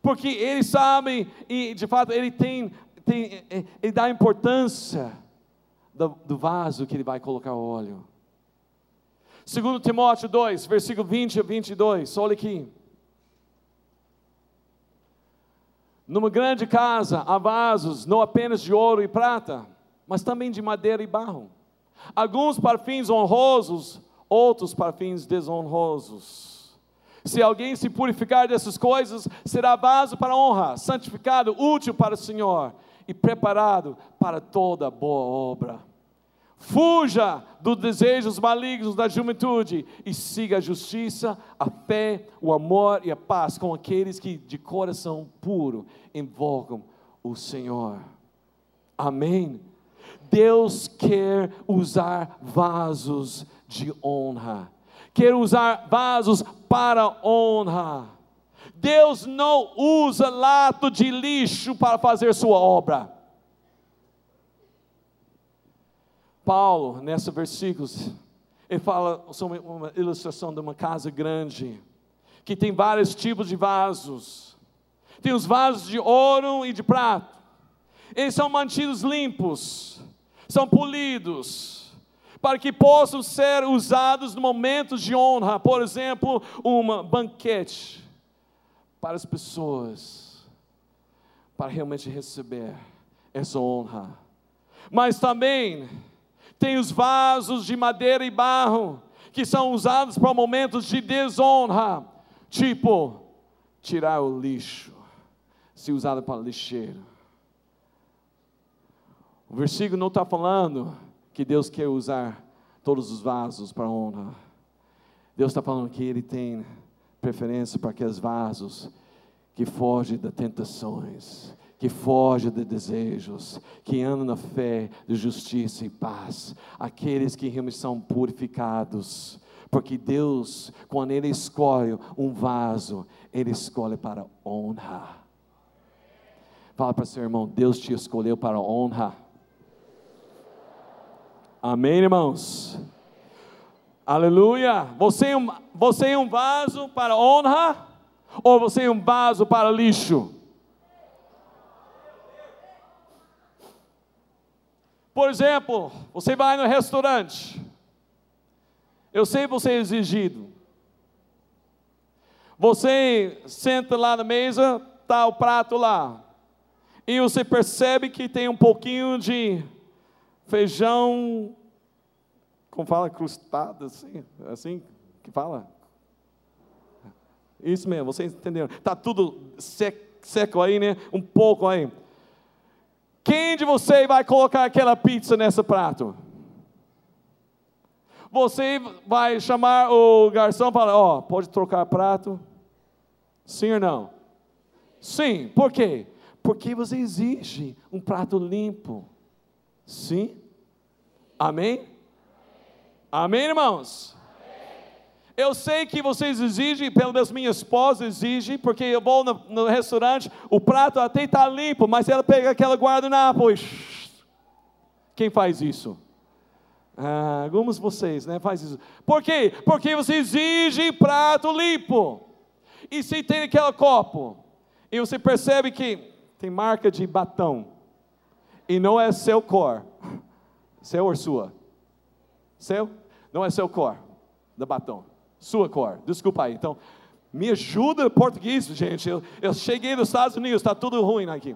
porque ele sabe e de fato ele tem tem, ele dá a importância do, do vaso que ele vai colocar o óleo. Segundo Timóteo 2, versículo 20 a 22, olha aqui. Numa grande casa há vasos, não apenas de ouro e prata, mas também de madeira e barro. Alguns para fins honrosos, outros para fins desonrosos. Se alguém se purificar dessas coisas, será vaso para honra, santificado, útil para o Senhor e preparado para toda boa obra. Fuja dos desejos malignos da juventude e siga a justiça, a fé, o amor e a paz com aqueles que de coração puro invocam o Senhor. Amém. Deus quer usar vasos de honra, quer usar vasos para honra. Deus não usa lato de lixo para fazer sua obra. Paulo, nesse versículo, ele fala sobre uma ilustração de uma casa grande, que tem vários tipos de vasos. Tem os vasos de ouro e de prata. Eles são mantidos limpos, são polidos, para que possam ser usados no momentos de honra, por exemplo, um banquete para as pessoas, para realmente receber essa honra. Mas também tem os vasos de madeira e barro que são usados para momentos de desonra, tipo tirar o lixo, se usado para lixeiro. O versículo não está falando que Deus quer usar todos os vasos para honra. Deus está falando que Ele tem preferência para aqueles vasos que fogem das tentações, que fogem de desejos, que andam na fé de justiça e paz, aqueles que realmente são purificados, porque Deus, quando Ele escolhe um vaso, Ele escolhe para honra. Fala para seu irmão, Deus te escolheu para honra. Amém, irmãos? Aleluia! Você é um, você é um vaso para honra ou você é um vaso para lixo? Por exemplo, você vai no restaurante. Eu sei você é exigido. Você senta lá na mesa, está o prato lá. E você percebe que tem um pouquinho de feijão, como fala, crustado, assim, assim que fala. Isso mesmo, vocês entenderam? Está tudo seco aí, né? Um pouco aí. Quem de vocês vai colocar aquela pizza nesse prato? Você vai chamar o garçom e falar: Ó, oh, pode trocar prato? Sim ou não? Sim, por quê? Porque você exige um prato limpo. Sim? Amém? Amém, irmãos? Eu sei que vocês exigem, pelo menos minha esposa exige, porque eu vou no, no restaurante, o prato até está limpo, mas ela pega aquela guardanapo e... Quem faz isso? Ah, alguns vocês, né, faz isso. Por quê? Porque você exige prato limpo. E se tem aquele copo, e você percebe que tem marca de batom, e não é seu cor, seu ou sua? Seu? Não é seu cor, da batom. Sua cor, desculpa aí. Então, me ajuda português, gente. Eu, eu cheguei nos Estados Unidos, está tudo ruim aqui.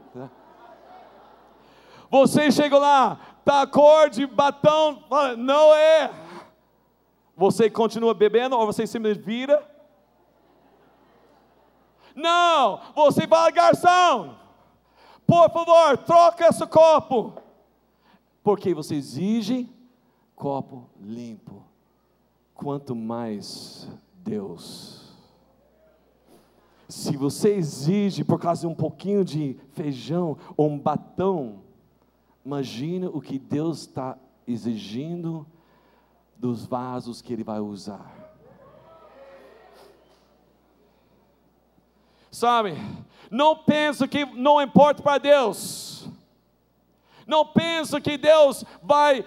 Você chegou lá, tá a cor de batom, não é. Você continua bebendo ou você simplesmente vira? Não, você fala, garçom, por favor, troca esse copo. Porque você exige copo limpo quanto mais Deus. Se você exige por causa de um pouquinho de feijão ou um batom, imagina o que Deus está exigindo dos vasos que Ele vai usar. Sabe, não pensa que não importa para Deus. Não pensa que Deus vai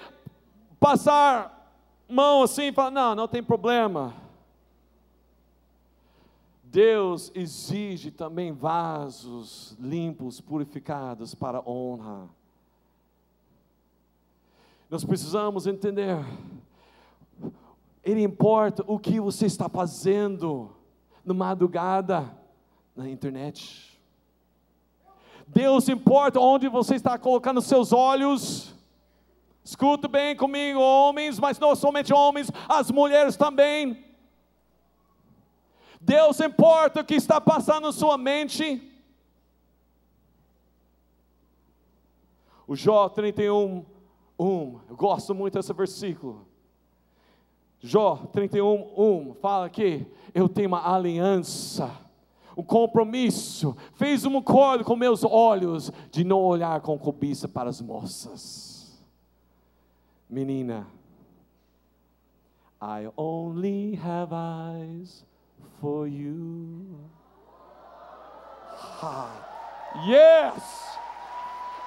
passar mão assim e fala: não, não tem problema. Deus exige também vasos limpos, purificados para honra. Nós precisamos entender. Ele importa o que você está fazendo na madrugada na internet. Deus importa onde você está colocando seus olhos. Escuta bem comigo, homens, mas não somente homens, as mulheres também. Deus importa o que está passando na sua mente. O Jó 31, 1, eu gosto muito desse versículo. Jó 31, 1, fala que eu tenho uma aliança, um compromisso, fez um acordo com meus olhos de não olhar com cobiça para as moças menina. I only have eyes for you. Ha. Yes!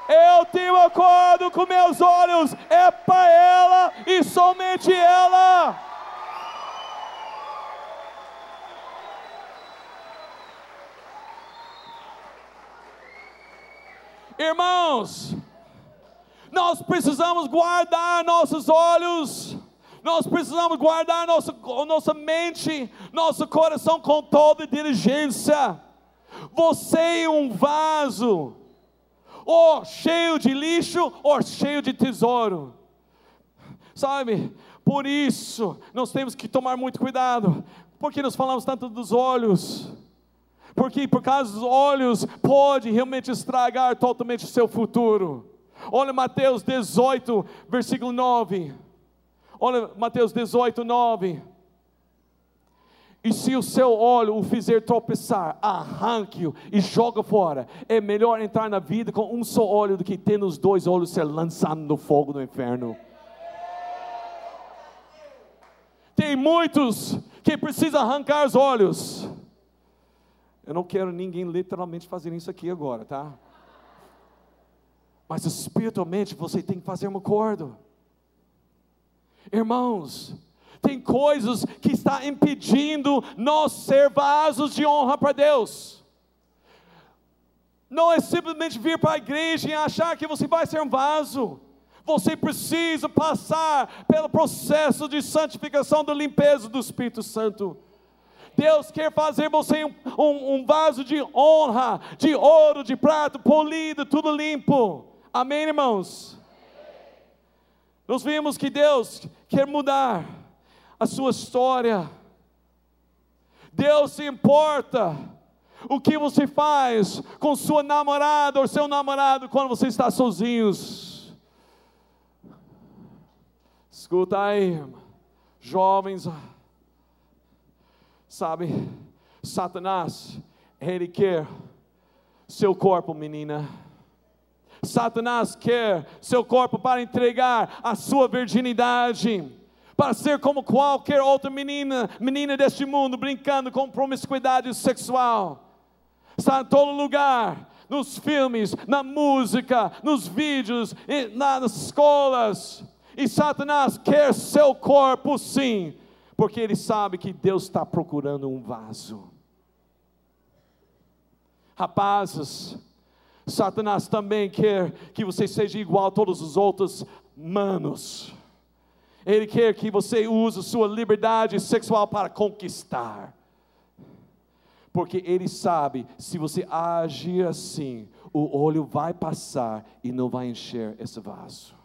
Eu tenho acordo com meus olhos, é para ela e somente ela. Irmãos, nós precisamos guardar nossos olhos, nós precisamos guardar nossa, nossa mente, nosso coração com toda diligência. Você é um vaso, ou cheio de lixo, ou cheio de tesouro. Sabe, por isso nós temos que tomar muito cuidado, porque nós falamos tanto dos olhos, porque por causa dos olhos pode realmente estragar totalmente o seu futuro. Olha Mateus 18, versículo 9. Olha Mateus 18, 9. E se o seu olho o fizer tropeçar, arranque-o e joga fora. É melhor entrar na vida com um só olho do que ter os dois olhos ser lançado no fogo do inferno. Tem muitos que precisam arrancar os olhos. Eu não quero ninguém literalmente fazer isso aqui agora, tá? Mas espiritualmente você tem que fazer um acordo. Irmãos, tem coisas que está impedindo nós ser vasos de honra para Deus. Não é simplesmente vir para a igreja e achar que você vai ser um vaso. Você precisa passar pelo processo de santificação, da limpeza do Espírito Santo. Deus quer fazer você um, um, um, vaso de honra, de ouro, de prata, polido, tudo limpo. Amém, irmãos? Nós vimos que Deus quer mudar a sua história. Deus se importa o que você faz com sua namorada ou seu namorado quando você está sozinhos. Escuta aí, jovens, sabe, Satanás, ele quer seu corpo, menina. Satanás quer seu corpo para entregar a sua virginidade para ser como qualquer outra menina, menina deste mundo, brincando com promiscuidade sexual. Está em todo lugar, nos filmes, na música, nos vídeos, nas escolas. E Satanás quer seu corpo sim, porque ele sabe que Deus está procurando um vaso. Rapazes, Satanás também quer que você seja igual a todos os outros manos. Ele quer que você use sua liberdade sexual para conquistar. Porque ele sabe, se você agir assim, o olho vai passar e não vai encher esse vaso.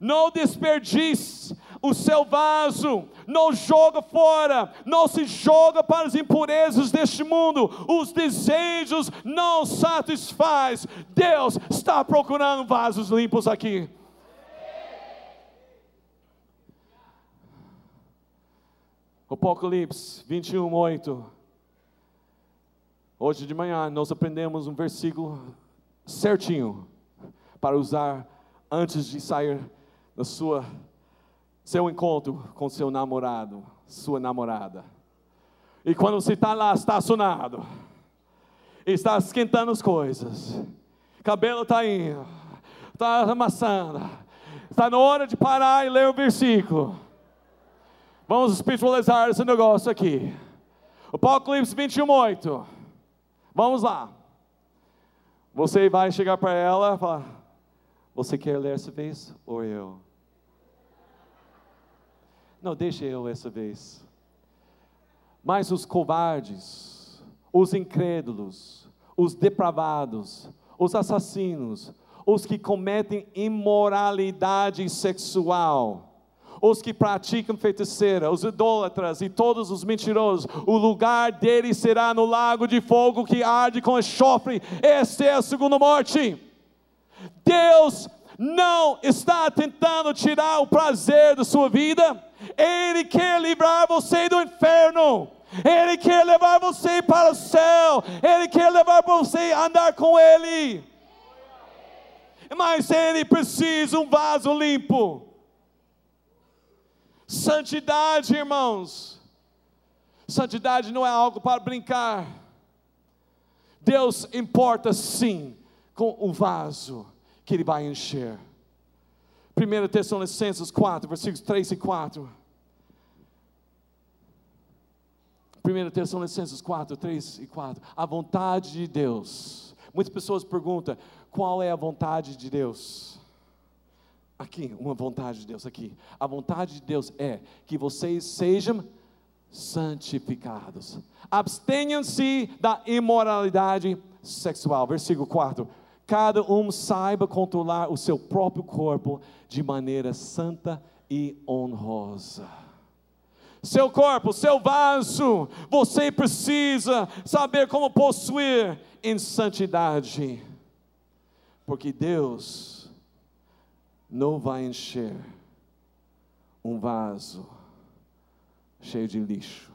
Não desperdice o seu vaso, não joga fora, não se joga para as impurezas deste mundo, os desejos não satisfaz. Deus está procurando vasos limpos aqui. Apocalipse 21, 8. Hoje de manhã nós aprendemos um versículo certinho para usar antes de sair da sua seu encontro com seu namorado, sua namorada. E quando você está lá estacionado, está esquentando as coisas, cabelo está indo, está amassando, está na hora de parar e ler o versículo. Vamos espiritualizar esse negócio aqui. Apocalipse 21, 8. Vamos lá. Você vai chegar para ela e falar: Você quer ler essa vez ou eu? Não, deixa eu essa vez. Mas os covardes, os incrédulos, os depravados, os assassinos, os que cometem imoralidade sexual, os que praticam feiticeira, os idólatras e todos os mentirosos, o lugar deles será no lago de fogo que arde com enxofre. Esta é a segunda morte. Deus não está tentando tirar o prazer da sua vida, Ele quer livrar você do inferno. Ele quer levar você para o céu, Ele quer levar você a andar com Ele. Mas Ele precisa um vaso limpo. Santidade, irmãos. Santidade não é algo para brincar. Deus importa sim com o vaso que Ele vai encher. 1 Tessalonicenses 4, versículos 3 e 4. 1 Tessalonicenses 4, 3 e 4. A vontade de Deus. Muitas pessoas perguntam: qual é a vontade de Deus? Aqui, uma vontade de Deus, aqui. A vontade de Deus é que vocês sejam santificados. Abstenham-se da imoralidade sexual. Versículo 4. Cada um saiba controlar o seu próprio corpo de maneira santa e honrosa. Seu corpo, seu vaso, você precisa saber como possuir em santidade. Porque Deus não vai encher um vaso cheio de lixo.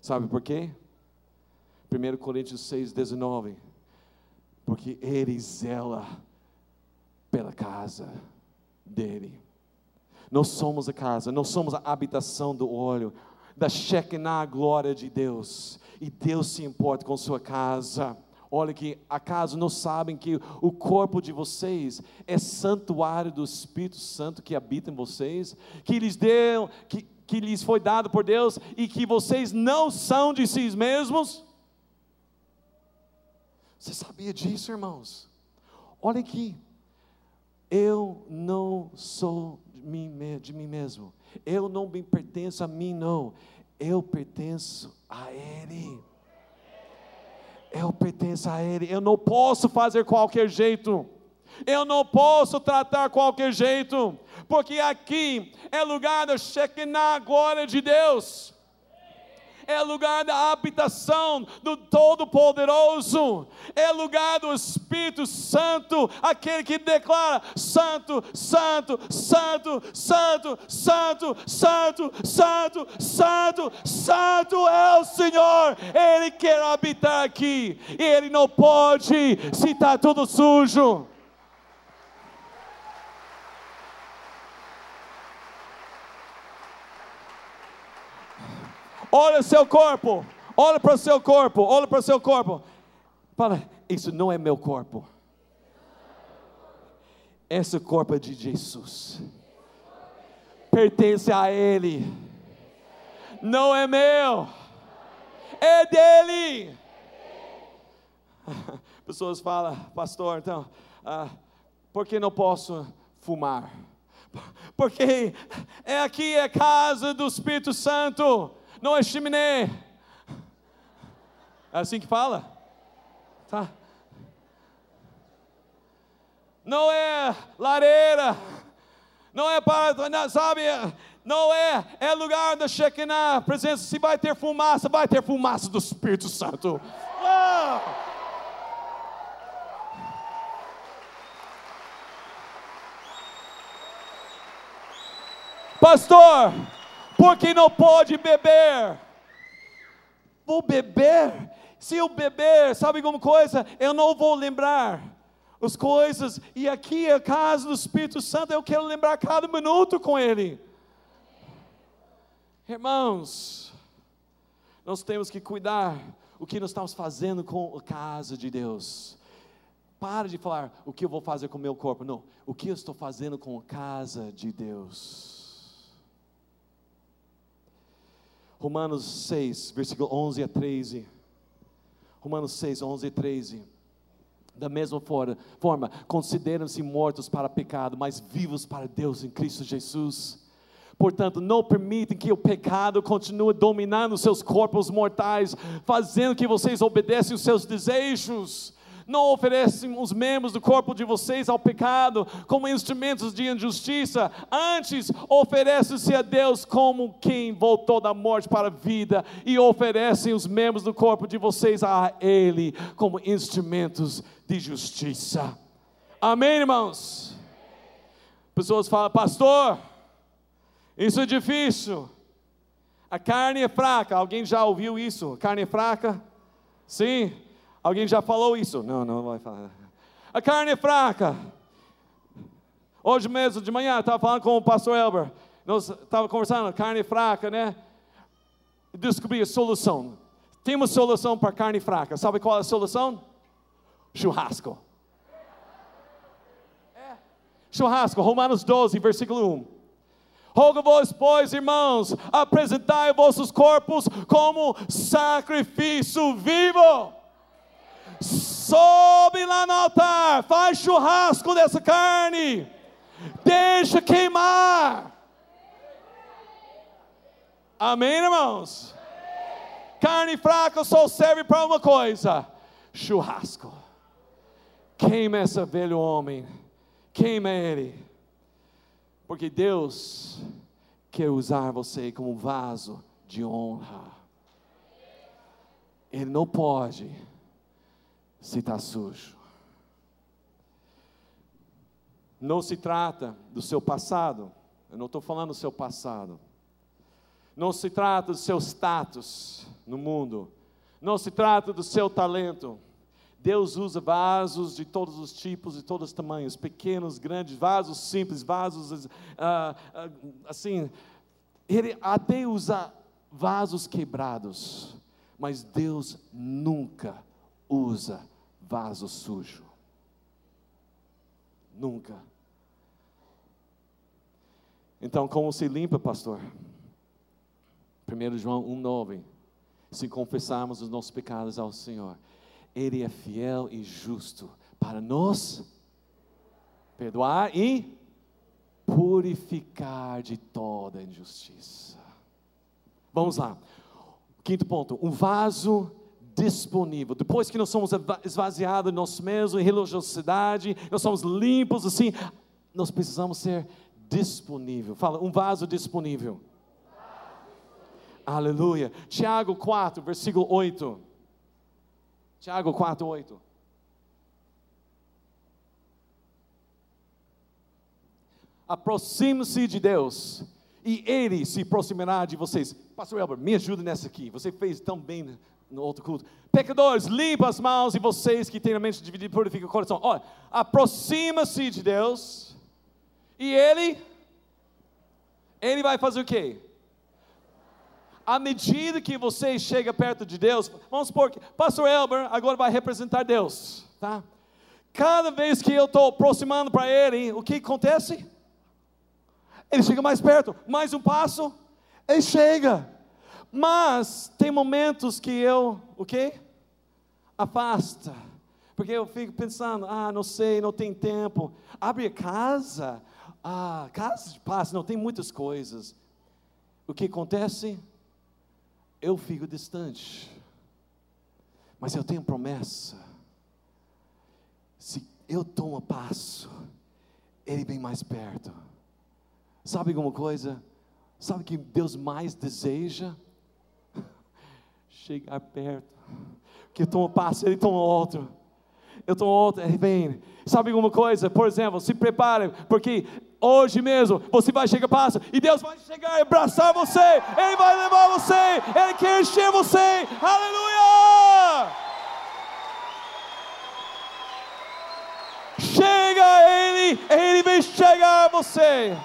Sabe por quê? 1 Coríntios 6, 19. Porque ele zela pela casa dele. Nós somos a casa, nós somos a habitação do óleo, da Shekinah glória de Deus. E Deus se importa com sua casa. Olha que acaso não sabem que o corpo de vocês é santuário do Espírito Santo que habita em vocês, que lhes deu, que, que lhes foi dado por Deus e que vocês não são de si mesmos? Você sabia disso, irmãos? Olha aqui, eu não sou de mim, de mesmo, eu não me pertenço a mim, não, eu pertenço a Ele. Eu pertenço a Ele, eu não posso fazer qualquer jeito, eu não posso tratar qualquer jeito, porque aqui é lugar da Shekinah, glória de Deus é lugar da habitação do Todo-Poderoso, é lugar do Espírito Santo, aquele que declara: Santo, Santo, Santo, Santo, Santo, Santo, Santo, Santo, Santo é o Senhor, Ele quer habitar aqui, e Ele não pode se está tudo sujo. Olha o seu corpo. Olha para o seu corpo. Olha para o seu corpo. Fala, isso não é meu corpo. Esse corpo é de Jesus. Pertence a Ele. Não é meu. É dele. Pessoas falam, pastor, então, ah, por que não posso fumar? Porque é aqui é casa do Espírito Santo não é chiminé. É assim que fala? Tá. Não é lareira. Não é para, sabe? Não é, é lugar da Shekinah, presença. Se vai ter fumaça, vai ter fumaça do Espírito Santo. Oh! Pastor, porque não pode beber. Vou beber? Se eu beber, sabe alguma coisa? Eu não vou lembrar as coisas, e aqui é a casa do Espírito Santo, eu quero lembrar cada minuto com Ele. Irmãos, nós temos que cuidar o que nós estamos fazendo com a casa de Deus. Para de falar o que eu vou fazer com o meu corpo. Não, o que eu estou fazendo com a casa de Deus. Romanos 6, versículo 11 a 13. Romanos 6, 11 e 13. Da mesma forma, consideram-se mortos para pecado, mas vivos para Deus em Cristo Jesus. Portanto, não permitem que o pecado continue dominando seus corpos mortais, fazendo que vocês obedeçam os seus desejos não oferecem os membros do corpo de vocês ao pecado como instrumentos de injustiça, antes oferecem-se a Deus como quem voltou da morte para a vida e oferecem os membros do corpo de vocês a Ele como instrumentos de justiça. Amém, irmãos? Pessoas falam, pastor, isso é difícil. A carne é fraca. Alguém já ouviu isso? A carne é fraca? Sim. Alguém já falou isso? Não, não vai falar. A carne é fraca. Hoje mesmo, de manhã, estava falando com o pastor Elber. Nós estávamos conversando, carne fraca, né? Descobri a solução. Tem uma solução para carne fraca. Sabe qual é a solução? Churrasco. É. Churrasco, Romanos 12, versículo 1. Rogo-vos, pois, irmãos, apresentai vossos corpos como sacrifício vivo sobe lá no altar, faz churrasco dessa carne, deixa queimar. Amém, irmãos? Carne fraca só serve para uma coisa: churrasco. Queima esse velho homem, queima ele, porque Deus quer usar você como vaso de honra. Ele não pode se está sujo. Não se trata do seu passado, Eu não estou falando do seu passado. Não se trata do seu status no mundo. Não se trata do seu talento. Deus usa vasos de todos os tipos e todos os tamanhos, pequenos, grandes, vasos simples, vasos ah, ah, assim. Ele até usa vasos quebrados, mas Deus nunca usa vaso sujo. Nunca. Então, como se limpa, pastor? 1 João 1,9. Se confessarmos os nossos pecados ao Senhor, Ele é fiel e justo para nos perdoar e purificar de toda injustiça. Vamos lá. Quinto ponto: um vaso disponível. Depois que nós somos esvaziados de nós mesmos, em religiosidade, nós somos limpos assim, nós precisamos ser disponível. Fala, um vaso disponível. Aleluia. Tiago 4, versículo 8. Tiago 4, 8. Aproxime-se de Deus e Ele se aproximará de vocês. Pastor Elber, me ajude nessa aqui. Você fez tão bem no outro culto. Pecadores, limpa as mãos e vocês que têm a mente dividida, purifica o coração. Olha, aproxima-se de Deus e Ele, Ele vai fazer o quê? à medida que você chega perto de Deus, vamos supor que Pastor Elber agora vai representar Deus, tá? Cada vez que eu estou aproximando para Ele, o que acontece? Ele chega mais perto, mais um passo, ele chega. Mas tem momentos que eu, o quê? Afasta. Porque eu fico pensando, ah, não sei, não tem tempo. Abre a casa, ah, casa de paz, não tem muitas coisas. O que acontece? eu fico distante. Mas eu tenho promessa. Se eu tomo passo, Ele vem mais perto. Sabe alguma coisa? Sabe que Deus mais deseja? Chegar perto. Que eu tomo passo, Ele toma outro. Eu tomo outro, Ele vem. Sabe alguma coisa? Por exemplo, se prepare, porque hoje mesmo, você vai chegar, passa, e Deus vai chegar e abraçar você, Ele vai levar você, Ele quer encher você, aleluia! Chega Ele, Ele vai chegar a você.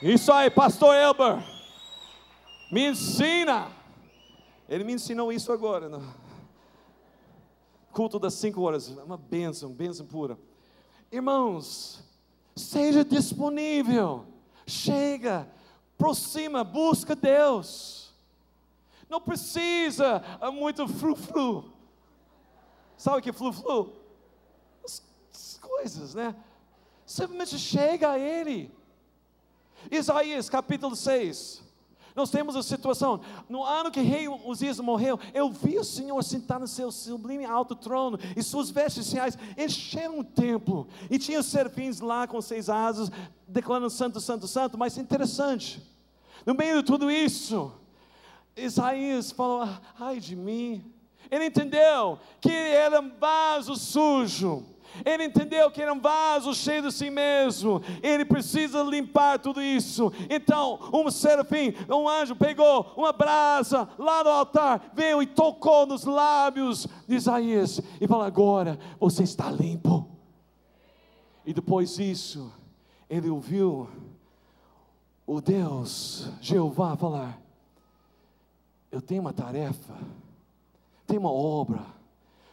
Isso aí, Pastor Elber, me ensina. Ele me ensinou isso agora. Não? culto das cinco horas, uma bênção, bênção pura. Irmãos, seja disponível, chega, aproxima, busca Deus. Não precisa muito fru-fru. Sabe o que é fru-fru? As, as coisas, né? Simplesmente chega a Ele. Isaías capítulo 6. Nós temos a situação, no ano que rei Uzias morreu, eu vi o Senhor sentado no seu sublime alto trono, e suas vestes reais encheram o templo, e tinha os serafins lá com seis asas, declarando santo, santo, santo, mas interessante, no meio de tudo isso, Isaías falou, ai de mim, ele entendeu que ele era um vaso sujo, ele entendeu que era um vaso cheio de si mesmo. Ele precisa limpar tudo isso. Então, um serafim, um anjo, pegou uma brasa lá no altar, veio e tocou nos lábios de Isaías e falou: Agora você está limpo. E depois disso, ele ouviu o Deus, Jeová, falar: Eu tenho uma tarefa, tenho uma obra,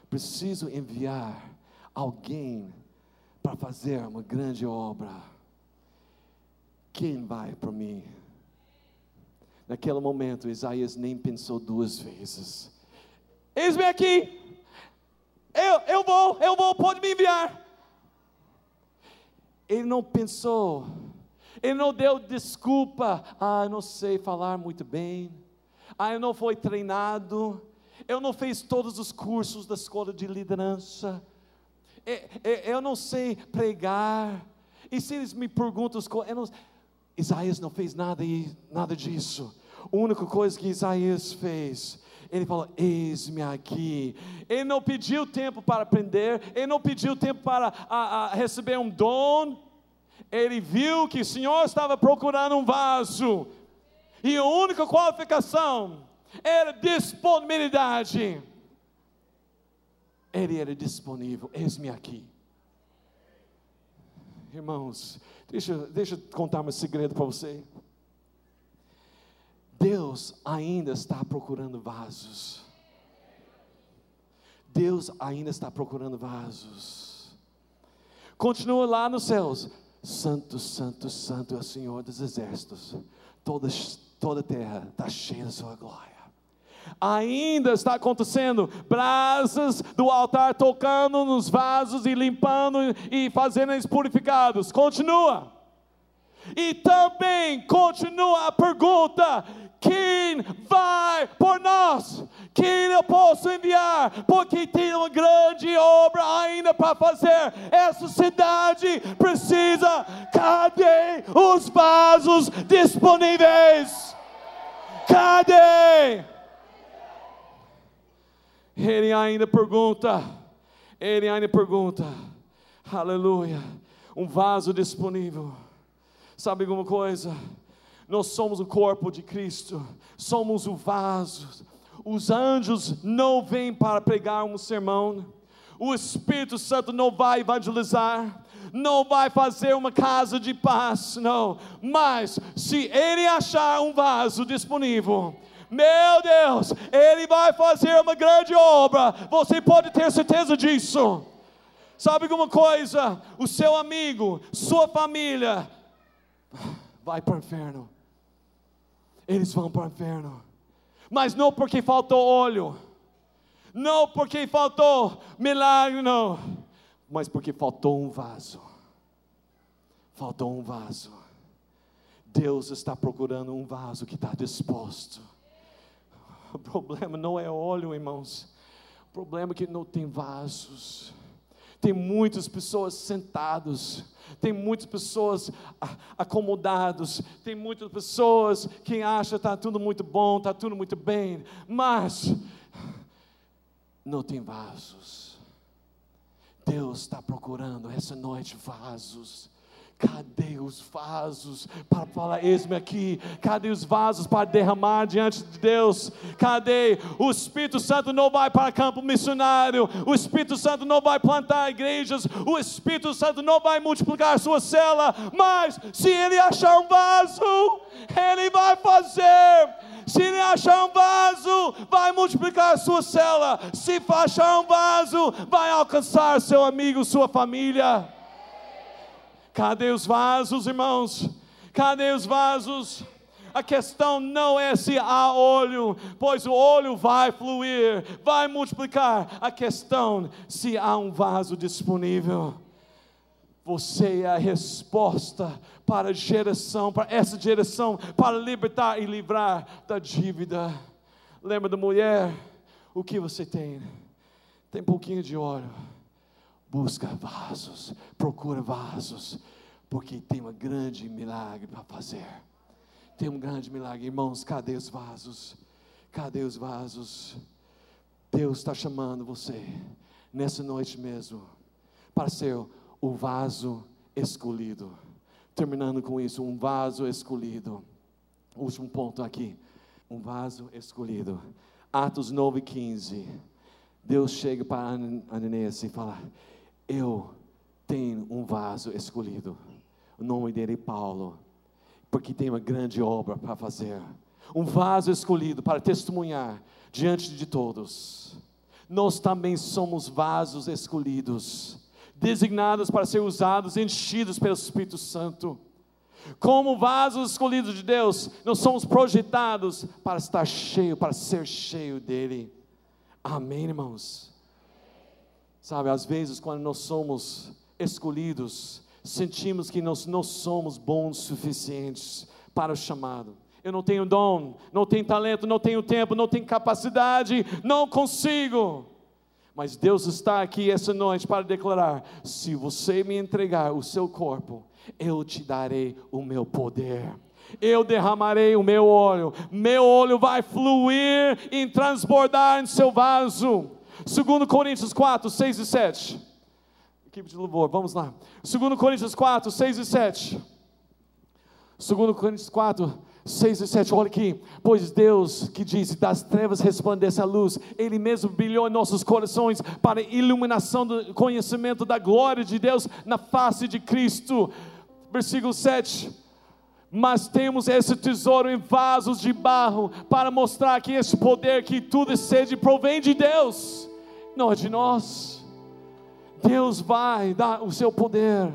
preciso enviar alguém para fazer uma grande obra. Quem vai para mim? Naquele momento, Isaías nem pensou duas vezes. Eis-me aqui. Eu, eu vou, eu vou, pode me enviar. Ele não pensou, ele não deu desculpa. Ah, eu não sei falar muito bem. Ah, eu não fui treinado. Eu não fiz todos os cursos da escola de liderança. É, é, eu não sei pregar. E se eles me perguntam as coisas, Isaías não fez nada, nada disso. A única coisa que Isaías fez, Ele falou: Eis-me aqui. Ele não pediu tempo para aprender, ele não pediu tempo para a, a receber um dom. Ele viu que o Senhor estava procurando um vaso, e a única qualificação era disponibilidade. Ele era disponível, eis-me aqui. Irmãos, deixa, deixa eu contar um segredo para você. Deus ainda está procurando vasos. Deus ainda está procurando vasos. Continua lá nos céus. Santo, santo, santo é o Senhor dos exércitos. Toda, toda a terra está cheia da sua glória. Ainda está acontecendo brasas do altar tocando nos vasos e limpando e fazendo eles purificados. Continua. E também continua a pergunta: quem vai por nós? Quem eu posso enviar? Porque tem uma grande obra ainda para fazer. Essa cidade precisa. Cadê os vasos disponíveis? Cadê? Ele ainda pergunta. Ele ainda pergunta. Aleluia. Um vaso disponível. Sabe alguma coisa? Nós somos o corpo de Cristo, somos o vaso. Os anjos não vêm para pregar um sermão, o Espírito Santo não vai evangelizar, não vai fazer uma casa de paz, não. Mas se ele achar um vaso disponível, meu Deus, ele vai fazer uma grande obra. Você pode ter certeza disso. Sabe alguma coisa? O seu amigo, sua família, vai para o inferno eles vão para o inferno. Mas não porque faltou óleo, não porque faltou milagre, não, mas porque faltou um vaso. Faltou um vaso. Deus está procurando um vaso que está disposto. O problema não é óleo, irmãos. O problema é que não tem vasos. Tem muitas pessoas sentadas tem muitas pessoas acomodadas, tem muitas pessoas que acham que está tudo muito bom, está tudo muito bem, mas não tem vasos. Deus está procurando essa noite vasos Cadê os vasos para falar, eis-me aqui? Cadê os vasos para derramar diante de Deus? Cadê? O Espírito Santo não vai para campo missionário, o Espírito Santo não vai plantar igrejas, o Espírito Santo não vai multiplicar sua cela, mas se ele achar um vaso, ele vai fazer. Se ele achar um vaso, vai multiplicar sua cela. Se achar um vaso, vai alcançar seu amigo, sua família. Cadê os vasos, irmãos? Cadê os vasos? A questão não é se há óleo, pois o óleo vai fluir, vai multiplicar. A questão se há um vaso disponível. Você é a resposta para a geração, para essa geração, para libertar e livrar da dívida. Lembra da mulher? O que você tem? Tem pouquinho de óleo busca vasos, procura vasos, porque tem um grande milagre para fazer. Tem um grande milagre, irmãos. Cadê os vasos? Cadê os vasos? Deus está chamando você nessa noite mesmo para ser o vaso escolhido. Terminando com isso, um vaso escolhido. Último ponto aqui. Um vaso escolhido. Atos 9, 15. Deus chega para Ananias e fala: eu tenho um vaso escolhido. O nome dele é Paulo, porque tem uma grande obra para fazer. Um vaso escolhido para testemunhar diante de todos. Nós também somos vasos escolhidos, designados para ser usados, enchidos pelo Espírito Santo. Como vasos escolhidos de Deus, nós somos projetados para estar cheio, para ser cheio dele. Amém, irmãos? Sabe, às vezes, quando nós somos escolhidos, sentimos que nós não somos bons suficientes para o chamado. Eu não tenho dom, não tenho talento, não tenho tempo, não tenho capacidade, não consigo. Mas Deus está aqui essa noite para declarar: se você me entregar o seu corpo, eu te darei o meu poder eu derramarei o meu óleo, meu óleo vai fluir e transbordar em seu vaso. 2 Coríntios 4, 6 e 7. Equipe de louvor, vamos lá. 2 Coríntios 4, 6 e 7. 2 Coríntios 4, 6 e 7, olha aqui. Pois Deus que diz: das trevas resplandece a luz, Ele mesmo brilhou em nossos corações para iluminação do conhecimento da glória de Deus na face de Cristo. Versículo 7 mas temos esse tesouro em vasos de barro para mostrar que esse poder, que tudo e sede provém de Deus, não é de nós. Deus vai dar o seu poder.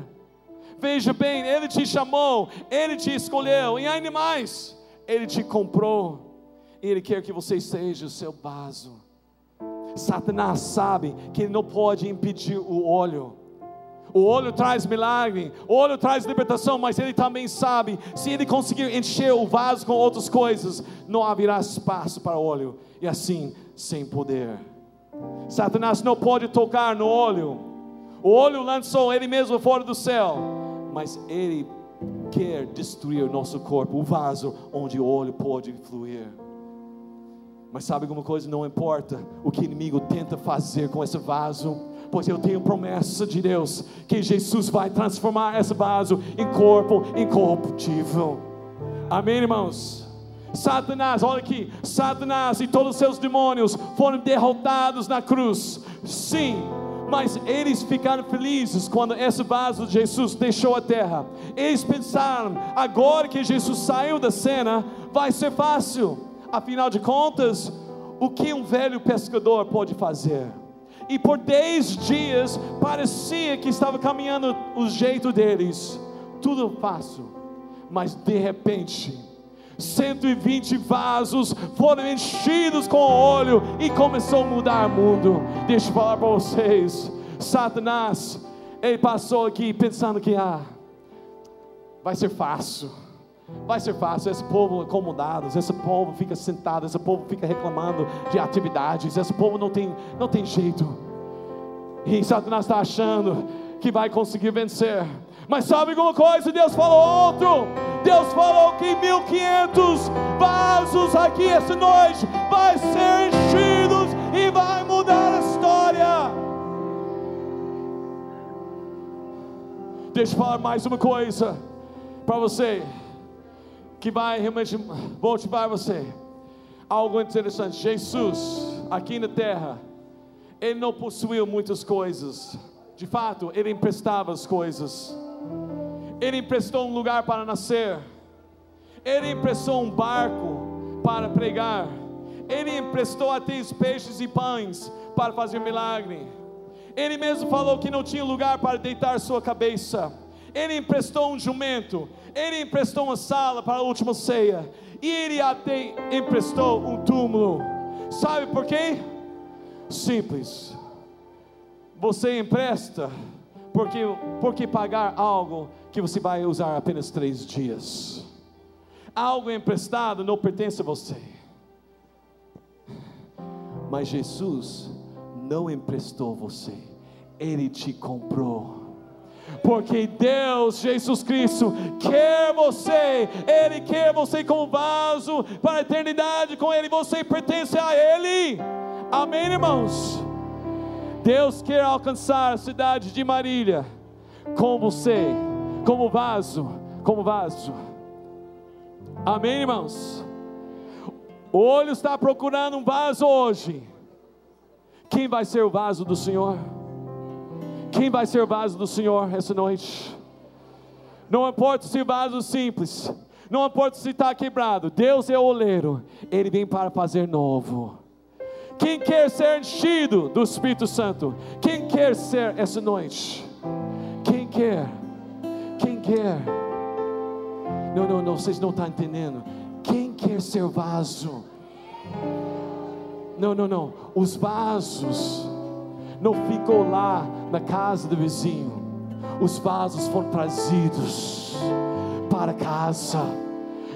Veja bem, Ele te chamou, Ele te escolheu, e ainda mais, Ele te comprou, Ele quer que você seja o seu vaso. Satanás sabe que ele não pode impedir o óleo o olho traz milagre, o olho traz libertação, mas ele também sabe, se ele conseguir encher o vaso com outras coisas, não haverá espaço para o óleo, e assim, sem poder. Satanás não pode tocar no óleo, o óleo lançou ele mesmo fora do céu, mas ele quer destruir nosso corpo, o vaso onde o óleo pode fluir. Mas sabe alguma coisa? Não importa o que o inimigo tenta fazer com esse vaso, pois eu tenho promessa de Deus que Jesus vai transformar esse vaso em corpo incorruptível. Amém, irmãos? Satanás, olha aqui, Satanás e todos os seus demônios foram derrotados na cruz. Sim, mas eles ficaram felizes quando esse vaso de Jesus deixou a terra. Eles pensaram, agora que Jesus saiu da cena, vai ser fácil. Afinal de contas, o que um velho pescador pode fazer? e por dez dias parecia que estava caminhando o jeito deles, tudo fácil, mas de repente, 120 vasos foram enchidos com óleo e começou a mudar o mundo. Deixa eu falar para vocês, Satanás, ele passou aqui pensando que ah, vai ser fácil. Vai ser fácil, esse povo acomodado, esse povo fica sentado, esse povo fica reclamando de atividades, esse povo não tem, não tem jeito. E Satanás está achando que vai conseguir vencer. Mas sabe alguma coisa? Deus falou outro. Deus falou que 1500 vasos aqui essa noite vai ser enchidos e vai mudar a história. Deixa eu falar mais uma coisa para você que vai realmente motivar você. Algo interessante: Jesus, aqui na terra, ele não possuía muitas coisas. De fato, ele emprestava as coisas. Ele emprestou um lugar para nascer. Ele emprestou um barco para pregar. Ele emprestou até os peixes e pães para fazer milagre. Ele mesmo falou que não tinha lugar para deitar sua cabeça. Ele emprestou um jumento, ele emprestou uma sala para a última ceia, e ele até emprestou um túmulo. Sabe por quê? Simples. Você empresta porque porque pagar algo que você vai usar apenas três dias. Algo emprestado não pertence a você. Mas Jesus não emprestou você, Ele te comprou porque Deus, Jesus Cristo, quer você, Ele quer você como vaso para a eternidade com Ele, você pertence a Ele, amém, irmãos? Deus quer alcançar a cidade de Marília com você, como vaso, como vaso, amém, irmãos? O olho está procurando um vaso hoje. Quem vai ser o vaso do Senhor? Quem vai ser o vaso do Senhor essa noite? Não importa se o vaso simples, não importa se está quebrado, Deus é o oleiro, Ele vem para fazer novo. Quem quer ser enchido do Espírito Santo? Quem quer ser essa noite? Quem quer? Quem quer? Não, não, não, vocês não estão entendendo. Quem quer ser vaso? Não, não, não. Os vasos não ficou lá na casa do vizinho. Os vasos foram trazidos para casa.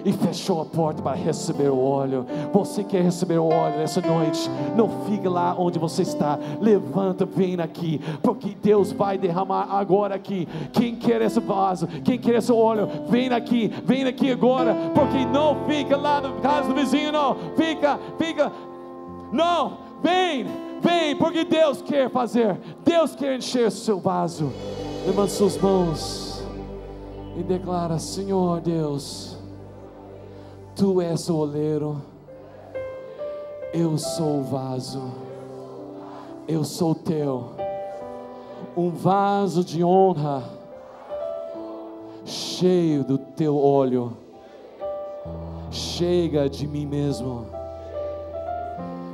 E fechou a porta para receber o óleo. Você quer receber o óleo nessa noite? Não fique lá onde você está. Levanta, vem aqui, porque Deus vai derramar agora aqui. Quem quer esse vaso? Quem quer esse óleo? Vem aqui, vem aqui agora, porque não fica lá na casa do vizinho, não. Fica, fica. Não, vem, vem, porque Deus quer fazer. Deus quer encher seu vaso. Levante suas mãos e declara: Senhor Deus, Tu és o oleiro, eu sou o vaso, eu sou teu, um vaso de honra, cheio do teu óleo. Chega de mim mesmo,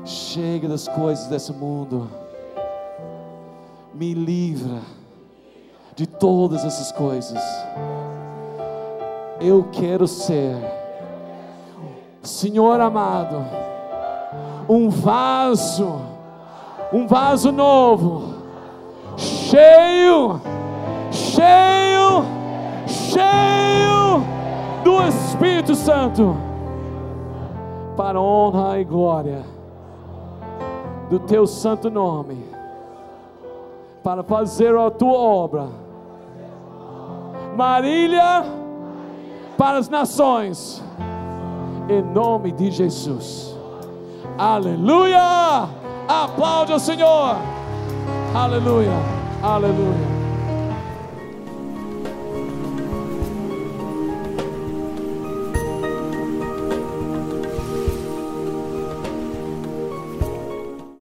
chega das coisas desse mundo, me livra de todas essas coisas. Eu quero ser, Senhor amado, um vaso, um vaso novo, cheio, cheio, cheio do Espírito Santo, para honra e glória do Teu santo nome, para fazer a Tua obra. Marília para as nações, em nome de Jesus. Aleluia! Aplaude o Senhor. Aleluia, aleluia.